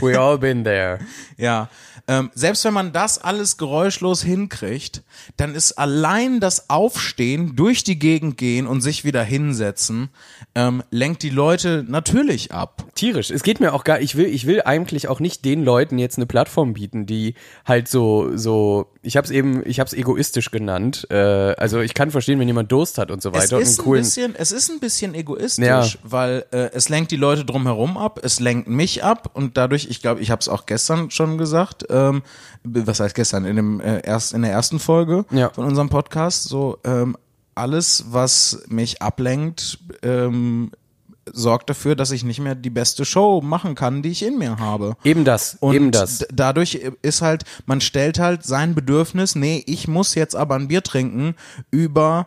We all been there. *laughs* ja. Ähm, selbst wenn man das alles geräuschlos hinkriegt, dann ist allein das Aufstehen, durch die Gegend gehen und sich wieder hinsetzen, ähm, lenkt die Leute natürlich ab. Tierisch. Es geht mir auch gar, ich will, ich will eigentlich auch nicht den Leuten jetzt eine Plattform bieten, die halt so, so, ich habe es eben, ich habe es egoistisch genannt. Äh, also ich kann verstehen, wenn jemand Durst hat und so Es weiter und ist, ein bisschen, es ist ein bisschen egoistisch, Ja. weil äh, es lenkt die Leute drumherum ab, es lenkt mich ab und dadurch, ich glaube, ich habe es auch gestern schon gesagt, ähm, was heißt gestern, in, dem, äh, erst, in der ersten Folge Ja. von unserem Podcast, so ähm, alles, was mich ablenkt, ähm, sorgt dafür, dass ich nicht mehr die beste Show machen kann, die ich in mir habe. Eben das, Und eben das. dadurch ist halt, man stellt halt sein Bedürfnis, nee, ich muss jetzt aber ein Bier trinken, über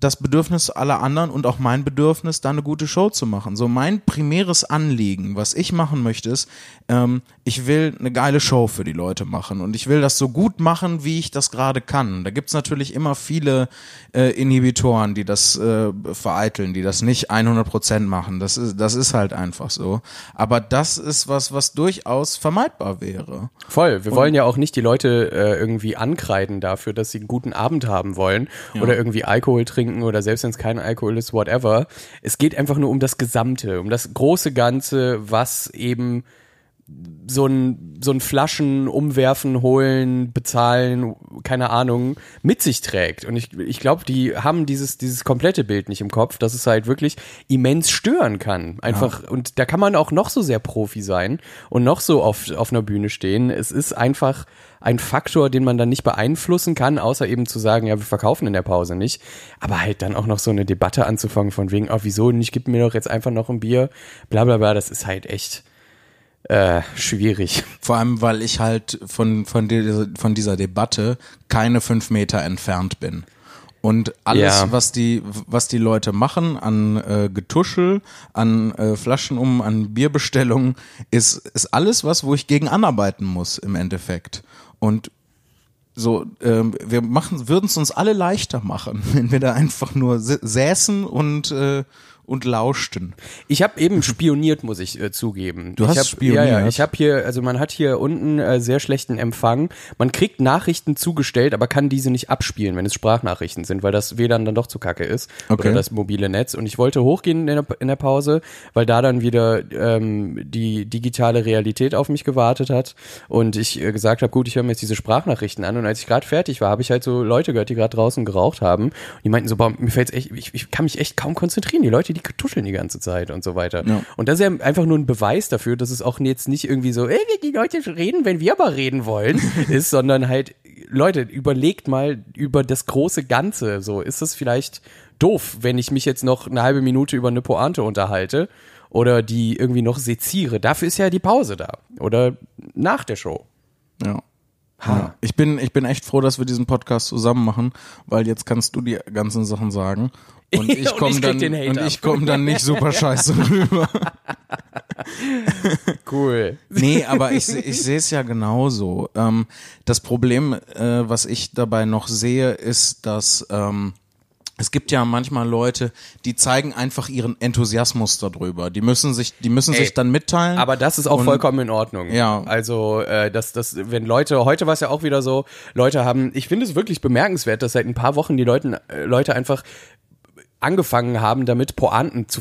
das Bedürfnis aller anderen und auch mein Bedürfnis, da eine gute Show zu machen. So mein primäres Anliegen, was ich machen möchte, ist, ähm, ich will eine geile Show für die Leute machen und ich will das so gut machen, wie ich das gerade kann. Da gibt's natürlich immer viele äh, Inhibitoren, die das äh, vereiteln, die das nicht 100 Prozent machen. Das ist, das ist halt einfach so. Aber das ist was, was durchaus vermeidbar wäre. Voll. Wir wollen ja auch nicht die Leute äh, irgendwie ankreiden dafür, dass sie einen guten Abend haben wollen oder irgendwie Alkohol trinken oder selbst wenn es kein Alkohol ist, whatever. Es geht einfach nur um das Gesamte, um das große Ganze, was eben so ein, so ein Flaschen umwerfen, holen, bezahlen, keine Ahnung, mit sich trägt. Und ich, ich glaube, die haben dieses, dieses komplette Bild nicht im Kopf, dass es halt wirklich immens stören kann. Einfach, und da kann man auch noch so sehr Profi sein und noch so auf, auf einer Bühne stehen. Es ist einfach ein Faktor, den man dann nicht beeinflussen kann, außer eben zu sagen, ja, wir verkaufen in der Pause nicht. Aber halt dann auch noch so eine Debatte anzufangen von wegen, oh, wieso nicht, gib mir doch jetzt einfach noch ein Bier, bla bla bla, das ist halt echt äh, schwierig. Vor allem, weil ich halt von, von, dieser, von dieser Debatte keine fünf Meter entfernt bin. Und alles, Ja. was die, was die Leute machen an äh, Getuschel, an äh, Flaschen um, an Bierbestellungen, ist, ist alles was, wo ich gegen anarbeiten muss im Endeffekt. Und so, ähm, wir machen, würden es uns alle leichter machen, *laughs* wenn wir da einfach nur säßen und äh, und lauschten. Ich habe eben spioniert, muss ich äh, zugeben. Du ich hast hab, spioniert? Ja, ja, ich habe hier, also man hat hier unten äh, sehr schlechten Empfang. Man kriegt Nachrichten zugestellt, aber kann diese nicht abspielen, wenn es Sprachnachrichten sind, weil das WLAN dann doch zu kacke ist Okay. oder das mobile Netz. Und ich wollte hochgehen in der, in der Pause, weil da dann wieder ähm, die digitale Realität auf mich gewartet hat und ich äh, gesagt habe, gut, ich höre mir jetzt diese Sprachnachrichten an. Und als ich gerade fertig war, habe ich halt so Leute gehört, die gerade draußen geraucht haben. Und die meinten so, boah, mir fällt's echt, ich, ich kann mich echt kaum konzentrieren. Die Leute, die tuscheln die ganze Zeit und so weiter. Ja. Und das ist ja einfach nur ein Beweis dafür, dass es auch jetzt nicht irgendwie so, ey, die Leute reden, wenn wir aber reden wollen, *laughs* ist, sondern halt, Leute, überlegt mal über das große Ganze. So, ist es vielleicht doof, wenn ich mich jetzt noch eine halbe Minute über eine Pointe unterhalte oder die irgendwie noch seziere? Dafür ist ja die Pause da. Oder nach der Show. Ja. Ja. Ich bin, ich bin echt froh, dass wir diesen Podcast zusammen machen, weil jetzt kannst du die ganzen Sachen sagen. Und *laughs* ich komme dann, und ich komme dann nicht super *laughs* scheiße rüber. *laughs* Cool. Nee, aber ich, ich sehe es ja genauso. Ähm, das Problem, äh, was ich dabei noch sehe, ist, dass ähm, es gibt ja manchmal Leute, die zeigen einfach ihren Enthusiasmus darüber. Die müssen sich, die müssen Ey, sich dann mitteilen. Aber das ist auch Und- vollkommen in Ordnung. Ja. Also, äh, das, das, wenn Leute, heute war es ja auch wieder so, Leute haben, ich finde es wirklich bemerkenswert, dass seit ein paar Wochen die Leute, äh, Leute einfach angefangen haben, damit Pointen zu,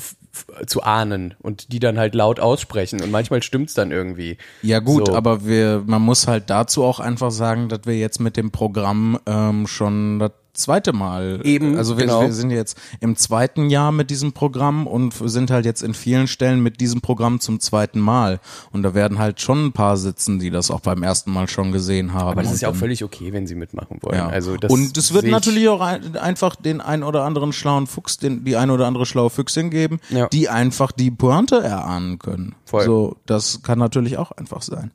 zu ahnen und die dann halt laut aussprechen und manchmal stimmt's dann irgendwie. Ja gut, So. aber wir, man muss halt dazu auch einfach sagen, dass wir jetzt mit dem Programm ähm, schon das zweite Mal, Eben, also wir, genau. wir sind jetzt im zweiten Jahr mit diesem Programm und sind halt jetzt in vielen Stellen mit diesem Programm zum zweiten Mal und da werden halt schon ein paar sitzen, die das auch beim ersten Mal schon gesehen haben. Aber das ist ja auch völlig okay, wenn sie mitmachen wollen. ja. Also das und es wird natürlich auch ein, einfach den ein oder anderen schlauen Fuchs, den, die ein oder andere schlaue Füchsin geben, Ja. die einfach die Pointe erahnen können. Voll. So, das kann natürlich auch einfach sein.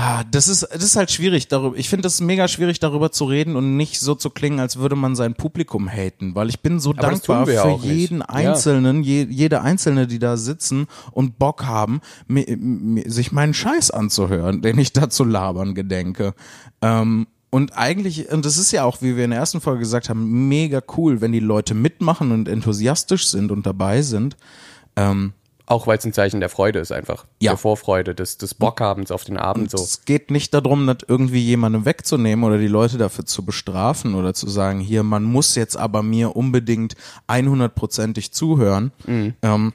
Ah, Das ist, das ist halt schwierig darüber. Ich finde das mega schwierig darüber zu reden und nicht so zu klingen, als würde man sein Publikum haten, weil ich bin so das dankbar für auch nicht. jeden Ja. Einzelnen, je, jede Einzelne, die da sitzen und Bock haben, mi, mi, sich meinen Scheiß anzuhören, den ich da zu labern gedenke. Ähm, und eigentlich, und das ist ja auch, wie wir in der ersten Folge gesagt haben, mega cool, wenn die Leute mitmachen und enthusiastisch sind und dabei sind. Ähm, Auch weil es ein Zeichen der Freude ist einfach. Ja. Der Vorfreude, des, des Bockhabens auf den Abend so. Es geht nicht darum, das irgendwie jemandem wegzunehmen oder die Leute dafür zu bestrafen oder zu sagen, hier, man muss jetzt aber mir unbedingt 100%ig zuhören. Ähm,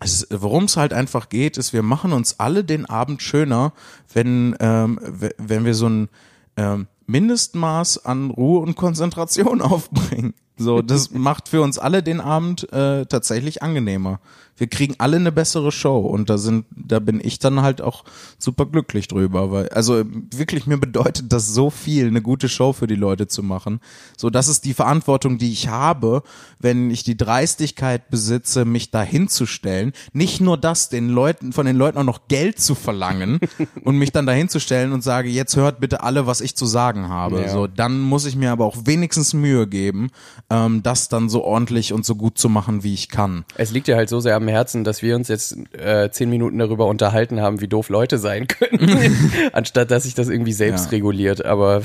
es, worum es halt einfach geht, ist, wir machen uns alle den Abend schöner, wenn, ähm, wenn wir so ein ähm, Mindestmaß an Ruhe und Konzentration *laughs* aufbringen. So, das *laughs* macht für uns alle den Abend äh, tatsächlich angenehmer. Wir kriegen alle eine bessere Show und da sind, da bin ich dann halt auch super glücklich drüber, weil, also wirklich mir bedeutet das so viel, eine gute Show für die Leute zu machen. So, das ist die Verantwortung, die ich habe, wenn ich die Dreistigkeit besitze, mich da hinzustellen. Nicht nur das, den Leuten, von den Leuten auch noch Geld zu verlangen *laughs* und mich dann da hinzustellen und sage, jetzt hört bitte alle, was ich zu sagen habe. Ja. So, dann muss ich mir aber auch wenigstens Mühe geben, ähm, das dann so ordentlich und so gut zu machen, wie ich kann. Es liegt dir halt so sehr am Herzen, dass wir uns jetzt äh, zehn Minuten darüber unterhalten haben, wie doof Leute sein können, *laughs* anstatt dass sich das irgendwie selbst Ja. reguliert. Aber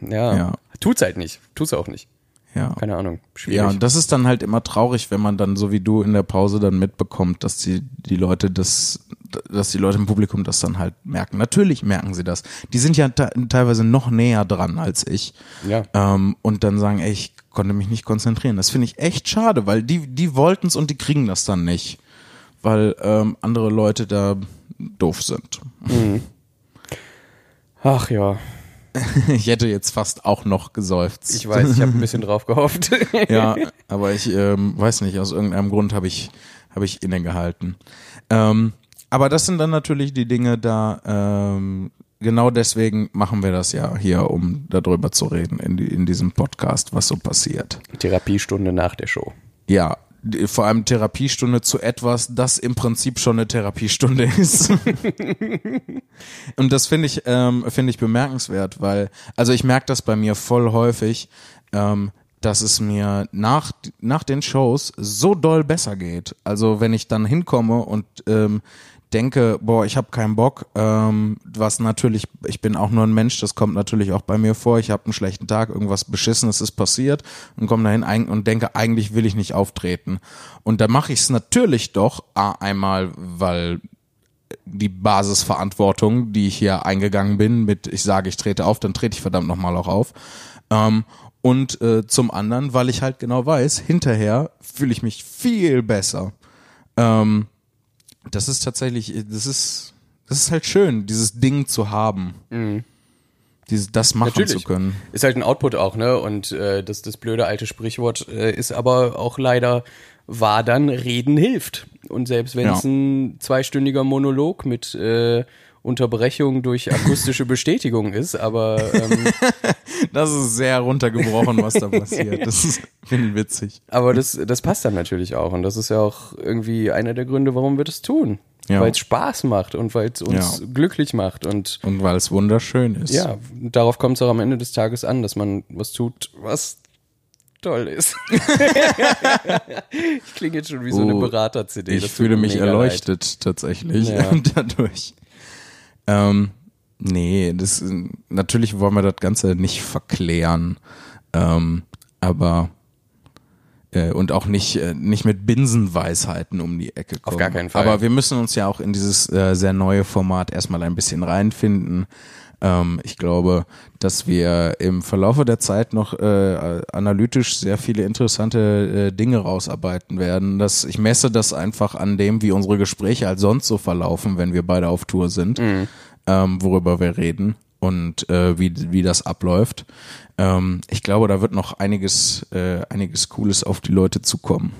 ja, Ja. tut's halt nicht. Tut's auch nicht. Ja. Keine Ahnung. Schwierig. Ja, und das ist dann halt immer traurig, wenn man dann so wie du in der Pause dann mitbekommt, dass die, die Leute das, dass die Leute im Publikum das dann halt merken. Natürlich merken sie das. Die sind ja te teilweise noch näher dran als ich. Ja. Ähm, und dann sagen, ey, ich konnte mich nicht konzentrieren. Das finde ich echt schade, weil die, die wollten es und die kriegen das dann nicht. Weil ähm, andere Leute da doof sind. Ach ja, *laughs* Ich hätte jetzt fast auch noch geseufzt. ich weiß, ich habe ein bisschen drauf gehofft. *laughs* ja, aber ich ähm, weiß nicht, aus irgendeinem Grund habe ich, habe ich innegehalten. Ähm, aber das sind dann natürlich die Dinge da, ähm, genau deswegen machen wir das ja hier, um darüber zu reden in, die, in diesem Podcast, was so passiert. Therapiestunde nach der Show. Ja, vor allem Therapiestunde zu etwas, das im Prinzip schon eine Therapiestunde *laughs* ist. Und das finde ich, ähm, finde ich bemerkenswert, weil, also ich merke das bei mir voll häufig, ähm, dass es mir nach, nach den Shows so doll besser geht. Also wenn ich dann hinkomme und ähm, denke, boah, ich habe keinen Bock, ähm, was natürlich, ich bin auch nur ein Mensch, das kommt natürlich auch bei mir vor, ich habe einen schlechten Tag, irgendwas Beschissenes ist passiert und komme dahin und denke, eigentlich will ich nicht auftreten. Und da mache ich es natürlich doch, einmal, weil die Basisverantwortung, die ich hier eingegangen bin, mit ich sage, ich trete auf, dann trete ich verdammt nochmal auch auf. Ähm, und äh, zum anderen, weil ich halt genau weiß, hinterher fühle ich mich viel besser. Ähm, das ist tatsächlich, das ist, das ist halt schön, dieses Ding zu haben. Dieses, das machen Mhm. Natürlich. zu können. Ist halt ein Output auch, ne? Und äh, das, das blöde alte Sprichwort äh, ist aber auch leider wahr dann, reden hilft. Und selbst wenn es Ja. ein zweistündiger Monolog mit äh, Unterbrechung durch akustische Bestätigung ist, aber ähm, *laughs* Das ist sehr runtergebrochen, was da passiert. *laughs* Das ist, finde ich witzig. aber das, das passt dann natürlich auch. Und das ist ja auch irgendwie einer der Gründe, warum wir das tun. Ja. Weil es Spaß macht und weil es uns Ja. glücklich macht. Und Und weil es wunderschön ist. ja, darauf kommt es auch am Ende des Tages an, dass man was tut, was toll ist. *laughs* ich klinge jetzt schon wie so eine Oh, Berater-CD. Ich fühle mich erleuchtet tatsächlich Ja. dadurch. Ähm, nee, das natürlich wollen wir das Ganze nicht verklären, ähm, aber äh, und auch nicht äh, nicht mit Binsenweisheiten um die Ecke kommen. gar keinen Fall. Aber wir müssen uns ja auch in dieses äh, sehr neue Format erstmal ein bisschen reinfinden. Ähm, ich glaube, dass wir im Verlaufe der Zeit noch äh, analytisch sehr viele interessante äh, Dinge rausarbeiten werden. Das, ich messe das einfach an dem, wie unsere Gespräche als sonst so verlaufen, wenn wir beide auf Tour sind, ähm, worüber wir reden und äh, wie, wie das abläuft. Ähm, ich glaube, da wird noch einiges, äh, einiges Cooles auf die Leute zukommen.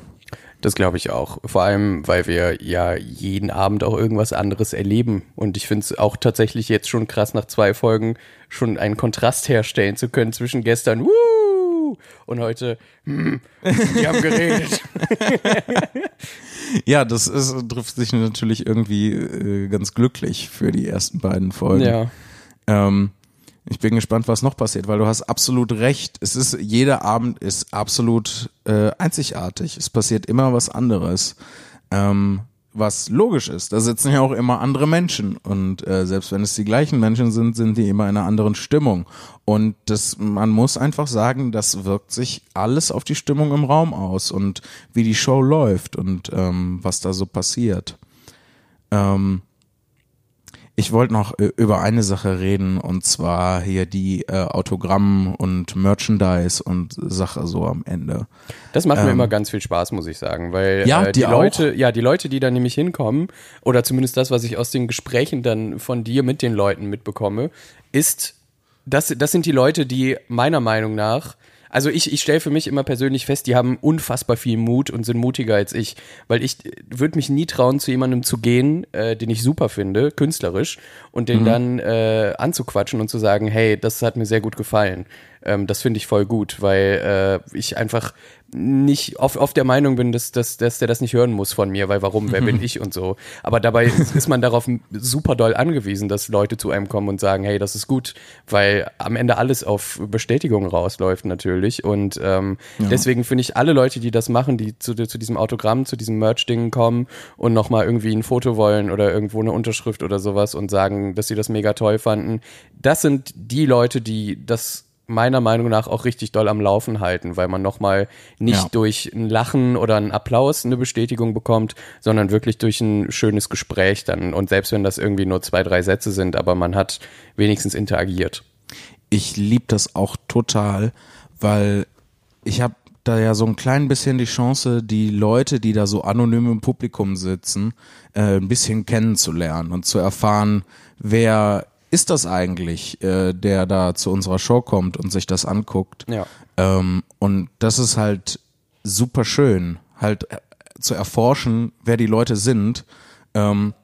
Das glaube ich auch. Vor allem, weil wir ja jeden Abend auch irgendwas anderes erleben. Und ich finde es auch tatsächlich jetzt schon krass, nach zwei Folgen schon einen Kontrast herstellen zu können zwischen gestern, Woo! und heute, hm, die haben geredet. *laughs* Ja, das ist, trifft sich natürlich irgendwie äh, ganz glücklich für die ersten beiden Folgen. ja. Ähm, ich bin gespannt, was noch passiert, weil du hast absolut recht. Es ist, jeder Abend ist absolut äh, einzigartig. Es passiert immer was anderes. Ähm, was logisch ist. Da sitzen ja auch immer andere Menschen und äh, selbst wenn es die gleichen Menschen sind, sind die immer in einer anderen Stimmung. Und das, man muss einfach sagen, das wirkt sich alles auf die Stimmung im Raum aus und wie die Show läuft und ähm, was da so passiert. Ähm, ich wollte noch äh, über eine Sache reden und zwar hier die äh, Autogramm und Merchandise und Sache so am Ende. Das macht mir immer ganz viel Spaß, muss ich sagen, weil Ja, äh, die dir auch? Leute, ja, die Leute, die da nämlich hinkommen oder zumindest das, was ich aus den Gesprächen dann von dir mit den Leuten mitbekomme, ist das, das sind die Leute, die meiner Meinung nach also ich, ich stelle für mich immer persönlich fest, die haben unfassbar viel Mut und sind mutiger als ich, weil ich würde mich nie trauen, zu jemandem zu gehen, äh, den ich super finde, künstlerisch, und den dann äh, anzuquatschen und zu sagen, hey, das hat mir sehr gut gefallen. Ähm, das finde ich voll gut, weil äh, ich einfach nicht oft, oft der Meinung bin, dass, dass, dass der das nicht hören muss von mir, weil warum, wer bin ich und so. Aber dabei *laughs* ist, man darauf super doll angewiesen, dass Leute zu einem kommen und sagen, hey, das ist gut, weil am Ende alles auf Bestätigung rausläuft natürlich. Und ähm, deswegen finde ich alle Leute, die das machen, die zu, zu diesem Autogramm, zu diesem Merch-Ding kommen und nochmal irgendwie ein Foto wollen oder irgendwo eine Unterschrift oder sowas und sagen, dass sie das mega toll fanden, das sind die Leute, die das meiner Meinung nach auch richtig doll am Laufen halten, weil man nochmal nicht Ja. durch ein Lachen oder einen Applaus eine Bestätigung bekommt, sondern wirklich durch ein schönes Gespräch dann. Und selbst wenn das irgendwie nur zwei, drei Sätze sind, aber man hat wenigstens interagiert. ich lieb das auch total, weil ich habe da ja so ein klein bisschen die Chance, die Leute, die da so anonym im Publikum sitzen, äh, ein bisschen kennenzulernen und zu erfahren, wer ist das eigentlich, äh, der da zu unserer Show kommt und sich das anguckt. Ja. Ähm, und das ist halt super schön, halt äh, zu erforschen, wer die Leute sind. Ähm,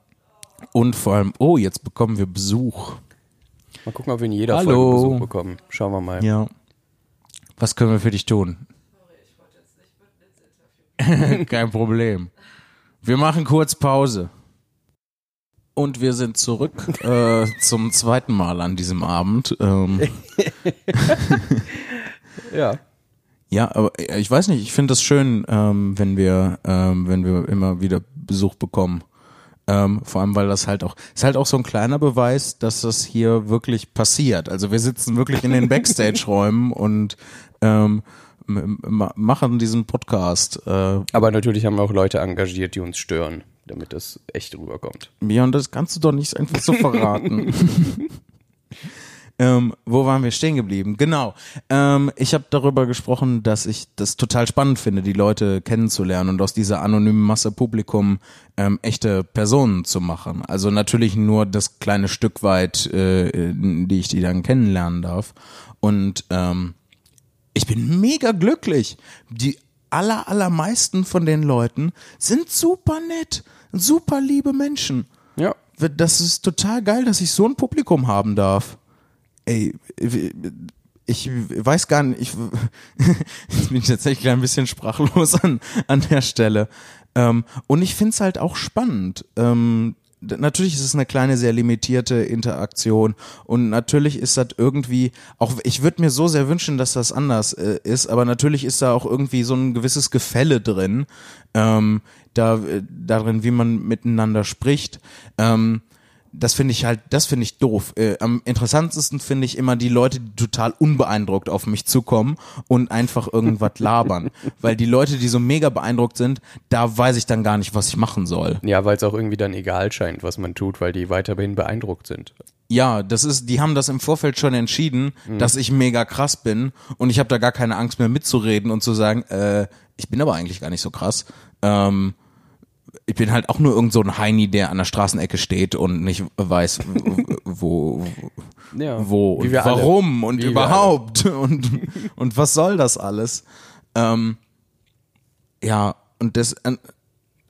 und vor allem, oh, jetzt bekommen wir Besuch. Mal gucken, ob wir in jeder Hallo. Folge Besuch bekommen. Schauen wir mal. Ja. Was können wir für dich tun? *laughs* Kein Problem. Wir machen kurz Pause. Und wir sind zurück äh, zum zweiten Mal an diesem Abend. Ähm, *laughs* Ja. ja, aber ich weiß nicht, ich finde das schön, ähm, wenn wir, ähm, wenn wir immer wieder Besuch bekommen. Ähm, vor allem, weil das halt auch, ist halt auch so ein kleiner Beweis, dass das hier wirklich passiert. Also wir sitzen wirklich in den Backstage-Räumen *laughs* und ähm, machen diesen Podcast. Äh, Aber natürlich haben wir auch Leute engagiert, die uns stören, damit das echt rüberkommt. ja, und das kannst du doch nicht einfach so verraten. *laughs* Ähm, wo waren wir stehen geblieben? Genau. Ähm, ich habe darüber gesprochen, dass ich das total spannend finde, die Leute kennenzulernen und aus dieser anonymen Masse Publikum ähm, echte Personen zu machen. Also natürlich nur das kleine Stück weit, äh, die ich die dann kennenlernen darf. Und ähm, ich bin mega glücklich. Die aller, allermeisten von den Leuten sind super nett, super liebe Menschen. Ja. Das ist total geil, dass ich so ein Publikum haben darf. Ey, ich weiß gar nicht, ich, *laughs* bin tatsächlich ein bisschen sprachlos an, an der Stelle. Ähm, und ich find's halt auch spannend. Ähm, natürlich ist es eine kleine, sehr limitierte Interaktion und natürlich ist das irgendwie, auch ich würde mir so sehr wünschen, dass das anders äh, ist, aber natürlich ist da auch irgendwie so ein gewisses Gefälle drin, ähm, da, äh, darin, wie man miteinander spricht. Ähm, das finde ich halt, das finde ich doof. Äh, am interessantesten finde ich immer die Leute, die total unbeeindruckt auf mich zukommen und einfach irgendwas *laughs* labern. Weil die Leute, die so mega beeindruckt sind, da weiß ich dann gar nicht, was ich machen soll. Ja, weil es auch irgendwie dann egal scheint, was man tut, weil die weiterhin beeindruckt sind. Ja, das ist, die haben das im Vorfeld schon entschieden, dass ich mega krass bin und ich habe da gar keine Angst mehr mitzureden und zu sagen, äh, ich bin aber eigentlich gar nicht so krass. Ähm, ich bin halt auch nur irgend so ein Heini, der an der Straßenecke steht und nicht weiß, wo, wo, Ja, wo und wir alle. warum und Wie überhaupt und und was soll das alles? Ähm, ja, und das äh,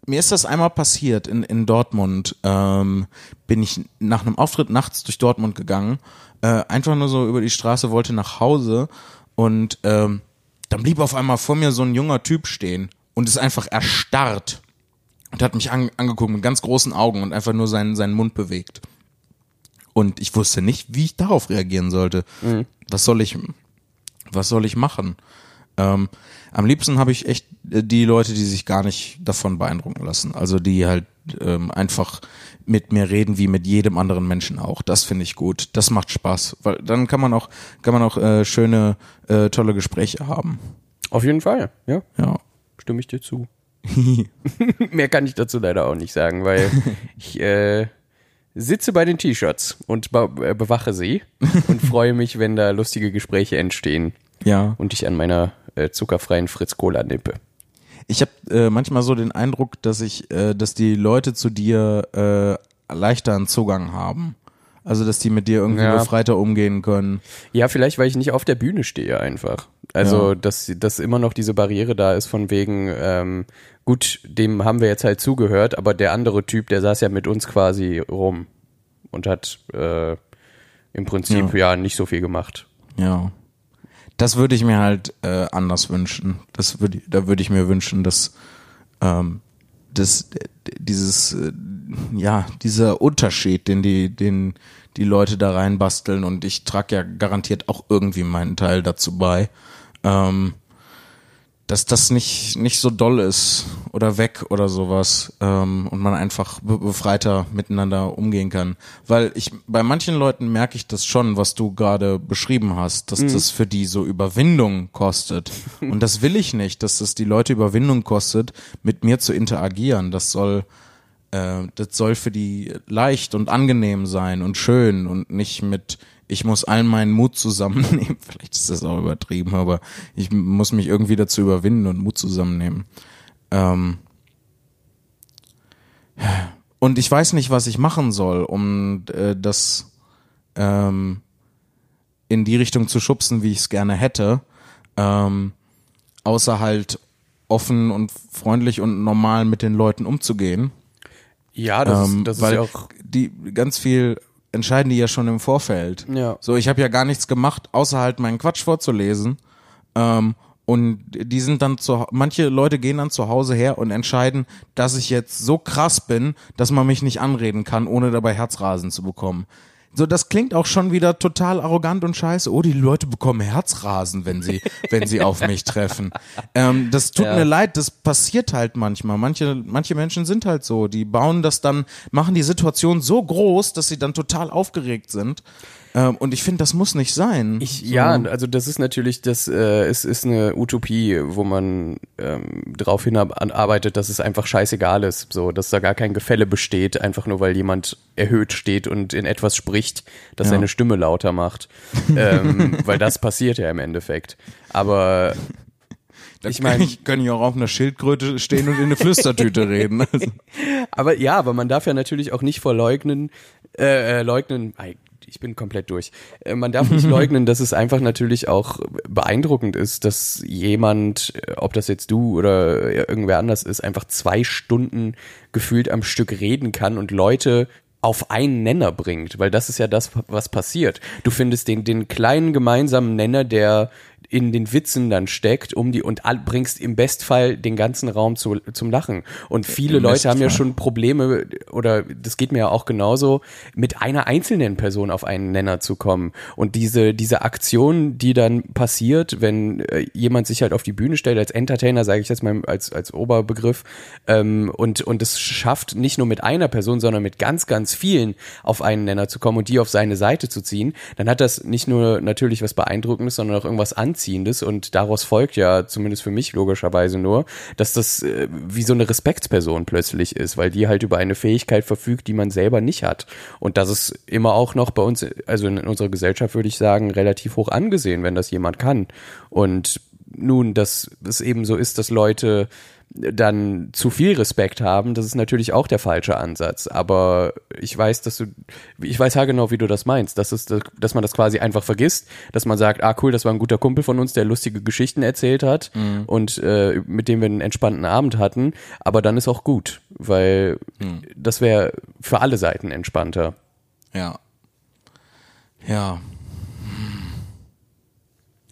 mir ist das einmal passiert in in Dortmund. Ähm, bin ich nach einem Auftritt nachts durch Dortmund gegangen, äh, einfach nur so über die Straße, wollte nach Hause und ähm, dann blieb auf einmal vor mir so ein junger Typ stehen und ist einfach erstarrt und hat mich an, angeguckt mit ganz großen Augen und einfach nur seinen seinen Mund bewegt. Und ich wusste nicht, wie ich darauf reagieren sollte. Was soll ich, was soll ich machen? Ähm, am liebsten habe ich echt äh, die Leute, die sich gar nicht davon beeindrucken lassen. Also die halt ähm, einfach mit mir reden wie mit jedem anderen Menschen auch. Das finde ich gut. Das macht Spaß, weil dann kann man auch kann man auch äh, schöne äh, tolle Gespräche haben. Auf jeden Fall, ja, Ja. stimme ich dir zu. *laughs* Mehr kann ich dazu leider auch nicht sagen, weil *laughs* ich äh, sitze bei den T-Shirts und be äh, bewache sie und *laughs* freue mich, wenn da lustige Gespräche entstehen Ja. und ich an meiner äh, zuckerfreien Fritz Cola nippe. Ich habe äh, manchmal so den Eindruck, dass ich, äh, dass die Leute zu dir äh, leichter einen Zugang haben. Also dass die mit dir irgendwie Ja. befreiter umgehen können. Ja, vielleicht, weil ich nicht auf der Bühne stehe einfach. Also, Ja. dass, dass immer noch diese Barriere da ist von wegen, ähm, gut, dem haben wir jetzt halt zugehört, aber der andere Typ, der saß ja mit uns quasi rum und hat äh, im Prinzip ja. nicht so viel gemacht. Ja. Das würde ich mir halt äh, anders wünschen. Das würde, da würde ich mir wünschen, dass, ähm, dass dieses, äh, ja, dieser Unterschied, den die, den die Leute da reinbasteln und ich trage ja garantiert auch irgendwie meinen Teil dazu bei, ähm, dass das nicht nicht so doll ist oder weg oder sowas ähm, und man einfach be befreiter miteinander umgehen kann. Weil ich bei manchen Leuten merke ich das schon, was du gerade beschrieben hast, dass das für die so Überwindung kostet. Und das will ich nicht, dass das die Leute Überwindung kostet, mit mir zu interagieren. Das soll das soll für die leicht und angenehm sein und schön und nicht mit ich muss allen meinen Mut zusammennehmen. *laughs* Vielleicht ist das auch übertrieben, aber ich muss mich irgendwie dazu überwinden und Mut zusammennehmen. Ähm und ich weiß nicht, was ich machen soll, um äh, das ähm, in die Richtung zu schubsen, wie ich es gerne hätte. Ähm, außer halt offen und freundlich und normal mit den Leuten umzugehen. Ja, das, Ähm, ist, das ist weil ja auch. die ganz viel entscheiden die ja schon im Vorfeld. Ja. So, ich habe ja gar nichts gemacht, außer halt meinen Quatsch vorzulesen. Ähm, und die sind dann zu, manche Leute gehen dann zu Hause her und entscheiden, dass ich jetzt so krass bin, dass man mich nicht anreden kann, ohne dabei Herzrasen zu bekommen. So, das klingt auch schon wieder total arrogant und scheiße. Oh, die Leute bekommen Herzrasen, wenn sie, wenn sie auf mich treffen. Ähm, das tut Ja. mir leid, das passiert halt manchmal. Manche, manche Menschen sind halt so. Die bauen das dann, machen die Situation so groß, dass sie dann total aufgeregt sind. Ähm, und ich finde, das muss nicht sein. Ich, ja, also das ist natürlich, das äh, es ist eine Utopie, wo man ähm, darauf hinarbeitet, dass es einfach scheißegal ist, so, dass da gar kein Gefälle besteht, einfach nur weil jemand erhöht steht und in etwas spricht, das Ja. seine Stimme lauter macht, *laughs* ähm, weil das passiert ja im Endeffekt. Aber ich kann mein- ich, kann ich auch auf einer Schildkröte stehen und in eine Flüstertüte *laughs* reden. Also, Aber ja, aber man darf ja natürlich auch nicht verleugnen, äh, äh, leugnen, ich bin komplett durch. Äh, man darf nicht *laughs* leugnen, dass es einfach natürlich auch beeindruckend ist, dass jemand, äh, ob das jetzt du oder irgendwer anders ist, einfach zwei Stunden gefühlt am Stück reden kann und Leute auf einen Nenner bringt, weil das ist ja das, was passiert. Du findest den, den kleinen gemeinsamen Nenner, der in den Witzen dann steckt, um die und all, bringst im Bestfall den ganzen Raum zu, zum Lachen. Und viele Im Leute haben ja Bestfall. schon Probleme oder das geht mir ja auch genauso, mit einer einzelnen Person auf einen Nenner zu kommen. Und diese, diese Aktion, die dann passiert, wenn äh, jemand sich halt auf die Bühne stellt, als Entertainer, sage ich jetzt mal als, als Oberbegriff, ähm, und, und es schafft, nicht nur mit einer Person, sondern mit ganz, ganz vielen auf einen Nenner zu kommen und die auf seine Seite zu ziehen, dann hat das nicht nur natürlich was Beeindruckendes, sondern auch irgendwas Anziehendes und daraus folgt ja, zumindest für mich logischerweise nur, dass das äh, wie so eine Respektsperson plötzlich ist, weil die halt über eine Fähigkeit verfügt, die man selber nicht hat. Und das ist immer auch noch bei uns, also in unserer Gesellschaft würde ich sagen, relativ hoch angesehen, wenn das jemand kann. Und nun, dass es eben so ist, dass Leute dann zu viel Respekt haben, das ist natürlich auch der falsche Ansatz. Aber ich weiß, dass du, ich weiß ja genau, wie du das meinst, dass, es, dass man das quasi einfach vergisst, dass man sagt, ah cool, das war ein guter Kumpel von uns, der lustige Geschichten erzählt hat und äh, mit dem wir einen entspannten Abend hatten. Aber dann ist auch gut, weil das wäre für alle Seiten entspannter. ja. Ja.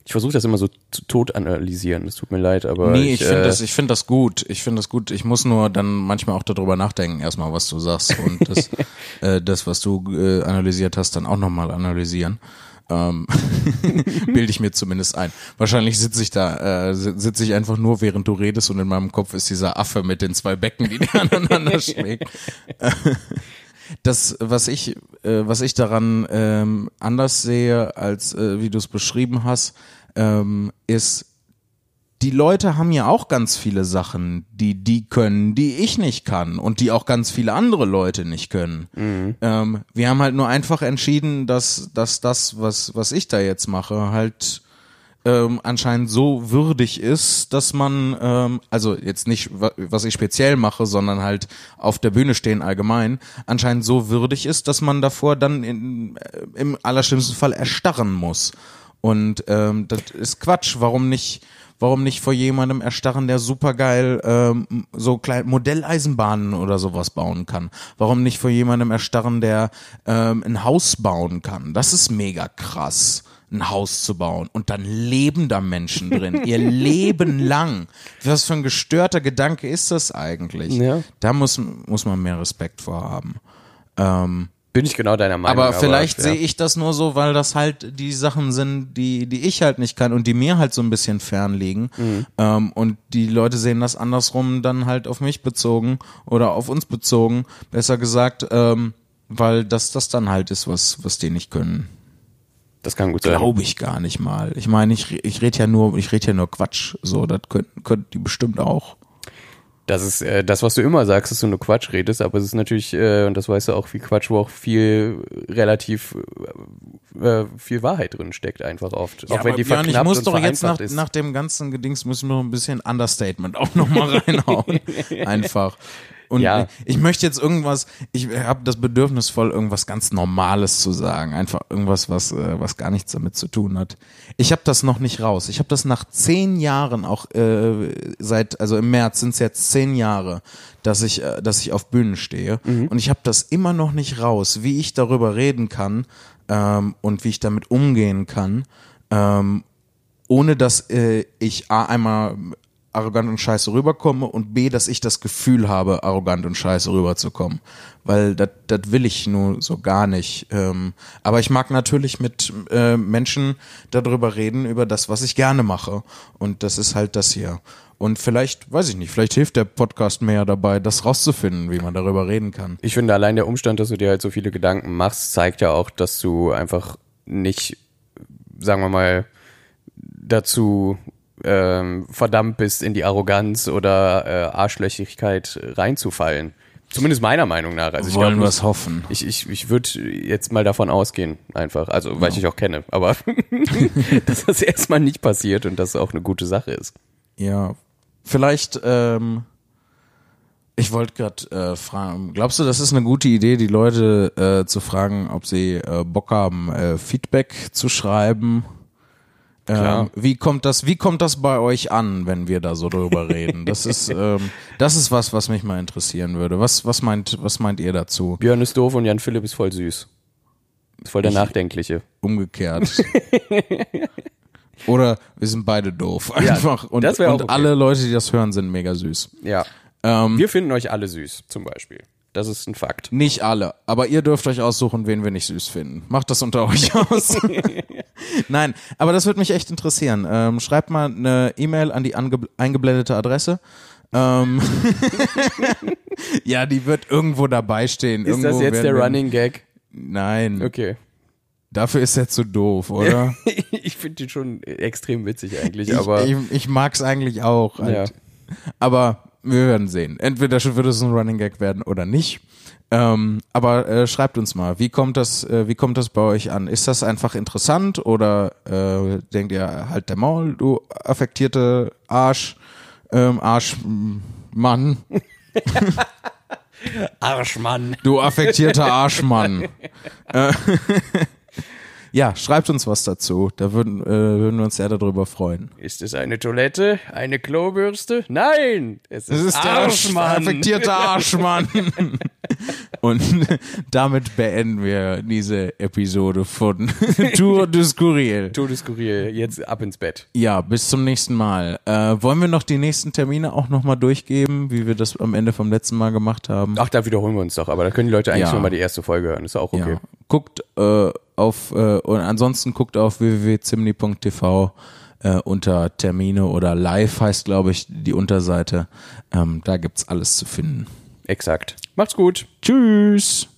Ich versuche das immer so tot analysieren. Es tut mir leid, aber Nee, ich, finde äh, das, ich finde das gut. Ich finde das gut. Ich muss nur dann manchmal auch darüber nachdenken, erstmal, was du sagst und das, *laughs* äh, das was du äh, analysiert hast, dann auch nochmal analysieren. Ähm, *laughs* bilde ich mir zumindest ein. Wahrscheinlich sitze ich da, äh, si- sitze ich einfach nur, während du redest und in meinem Kopf ist dieser Affe mit den zwei Becken, die der *laughs* aneinander schlägt. Das, was ich, äh, was ich daran ähm, anders sehe, als äh, wie du es beschrieben hast, ähm, ist, die Leute haben ja auch ganz viele Sachen, die die können, die ich nicht kann und die auch ganz viele andere Leute nicht können. Ähm, wir haben halt nur einfach entschieden, dass, dass das, was, was ich da jetzt mache, halt ähm, anscheinend so würdig ist, dass man, ähm, also jetzt nicht, wa- was ich speziell mache, sondern halt auf der Bühne stehen allgemein, anscheinend so würdig ist, dass man davor dann in, äh, im allerschlimmsten Fall erstarren muss. Und ähm, das ist Quatsch. Warum nicht, warum nicht vor jemandem erstarren, der supergeil ähm, so kleine Modelleisenbahnen oder sowas bauen kann? Warum nicht vor jemandem erstarren, der ähm, ein Haus bauen kann? Das ist mega krass ein Haus zu bauen und dann leben da Menschen drin, ihr *laughs* Leben lang. Was für ein gestörter Gedanke ist das eigentlich? Ja. Da muss, muss man mehr Respekt vor haben. Ähm, bin ich genau deiner Meinung. aber vielleicht ja. sehe ich das nur so, weil das halt die Sachen sind, die, die ich halt nicht kann und die mir halt so ein bisschen fern liegen. Mhm. Ähm, und die Leute sehen das andersrum dann halt auf mich bezogen oder auf uns bezogen, besser gesagt, ähm, weil das das dann halt ist, was, was die nicht können. Das kann gut sein. Glaube ich gar nicht mal. Ich meine, ich, ich rede ja nur, ich rede ja nur Quatsch. So, das könnten, könnten die bestimmt auch. Das ist äh, das, was du immer sagst, dass du nur Quatsch redest, aber es ist natürlich, äh, und das weißt du auch, wie Quatsch, wo auch viel relativ äh, äh, viel Wahrheit drin steckt, einfach oft. auch wenn die Björn, ich muss doch jetzt nach, nach dem ganzen Gedings müssen wir noch ein bisschen Understatement auch nochmal *laughs* reinhauen. *laughs* Einfach. Und Ja. ich möchte jetzt irgendwas, ich habe das Bedürfnis voll, irgendwas ganz Normales zu sagen. Einfach irgendwas, was, äh, was gar nichts damit zu tun hat. Ich habe das noch nicht raus. Ich habe das nach zehn Jahren auch äh, seit, also im März sind es jetzt zehn Jahre, dass ich, äh, dass ich auf Bühnen stehe. Und ich habe das immer noch nicht raus, wie ich darüber reden kann ähm, und wie ich damit umgehen kann. Ähm, ohne dass äh, ich A einmal arrogant und scheiße rüberkomme und B, dass ich das Gefühl habe, arrogant und scheiße rüberzukommen. Weil das will ich nur so gar nicht. Ähm, aber ich mag natürlich mit äh, Menschen darüber reden, über das, was ich gerne mache. Und das ist halt das hier. Und vielleicht, weiß ich nicht, vielleicht hilft der Podcast ja dabei, das rauszufinden, wie man darüber reden kann. Ich finde allein der Umstand, dass du dir halt so viele Gedanken machst, zeigt ja auch, dass du einfach nicht, sagen wir mal, dazu ähm, verdammt bist, in die Arroganz oder äh, Arschlöchigkeit reinzufallen. Zumindest meiner Meinung nach. Also ich Wollen wir es hoffen. Ich, ich, ich würde jetzt mal davon ausgehen, einfach. Also, weil ich dich auch kenne. Aber *laughs* dass das erstmal nicht passiert und das auch eine gute Sache ist. Ja, vielleicht, ähm, ich wollte gerade äh, fragen, glaubst du, das ist eine gute Idee, die Leute äh, zu fragen, ob sie äh, Bock haben, äh, Feedback zu schreiben? Ähm, wie kommt das, wie kommt das bei euch an, wenn wir da so drüber *laughs* reden? Das ist, ähm, das ist was, was mich mal interessieren würde. Was, was meint, was meint ihr dazu? Björn ist doof und Jan Philipp ist voll süß. Ist voll der Ich- Nachdenkliche. Umgekehrt. *laughs* Oder wir sind beide doof. Einfach. und das wär auch und okay. alle Leute, die das hören, sind mega süß. Ja. Ähm, Wir finden euch alle süß, zum Beispiel. Das ist ein Fakt. Nicht alle, aber ihr dürft euch aussuchen, wen wir nicht süß finden. Macht das unter euch *laughs* aus. Nein, aber das würde mich echt interessieren. Ähm, schreibt mal eine E-Mail an die eingeblendete Adresse. Ähm *laughs* ja, die wird irgendwo dabei stehen. Ist irgendwo das jetzt der Running Gag? Nein, Okay. dafür ist er zu doof, oder? *laughs* ich finde den schon extrem witzig eigentlich, ich aber ich, ich mag's eigentlich auch. ja. Halt. Aber wir werden sehen. Entweder wird es ein Running Gag werden oder nicht. Ähm, aber äh, schreibt uns mal, wie kommt das, äh, wie kommt das bei euch an? Ist das einfach interessant oder äh, denkt ihr halt der Maul, du affektierte Arsch, ähm, Arschmann, *laughs* Arschmann. du affektierter Arschmann. *laughs* ja, schreibt uns was dazu. Da würden, äh, würden wir uns sehr darüber freuen. Ist es eine Toilette? Eine Klobürste? Nein! Es ist, Das ist der Arschmann. affektierte Arschmann. *laughs* Und damit beenden wir diese Episode von *laughs* Tour de Skurril. Todeskurril, jetzt ab ins Bett. Ja, bis zum nächsten Mal. Äh, wollen wir noch die nächsten Termine auch nochmal durchgeben, wie wir das am Ende vom letzten Mal gemacht haben? Ach, da wiederholen wir uns doch, aber da können die Leute eigentlich Ja. nur mal die erste Folge hören, ist auch okay. Ja. Guckt äh, auf äh, und ansonsten guckt auf www.zimni.tv äh, unter Termine oder Live heißt, glaube ich, die Unterseite. Ähm, da gibt's alles zu finden. Exakt. Macht's gut. Tschüss.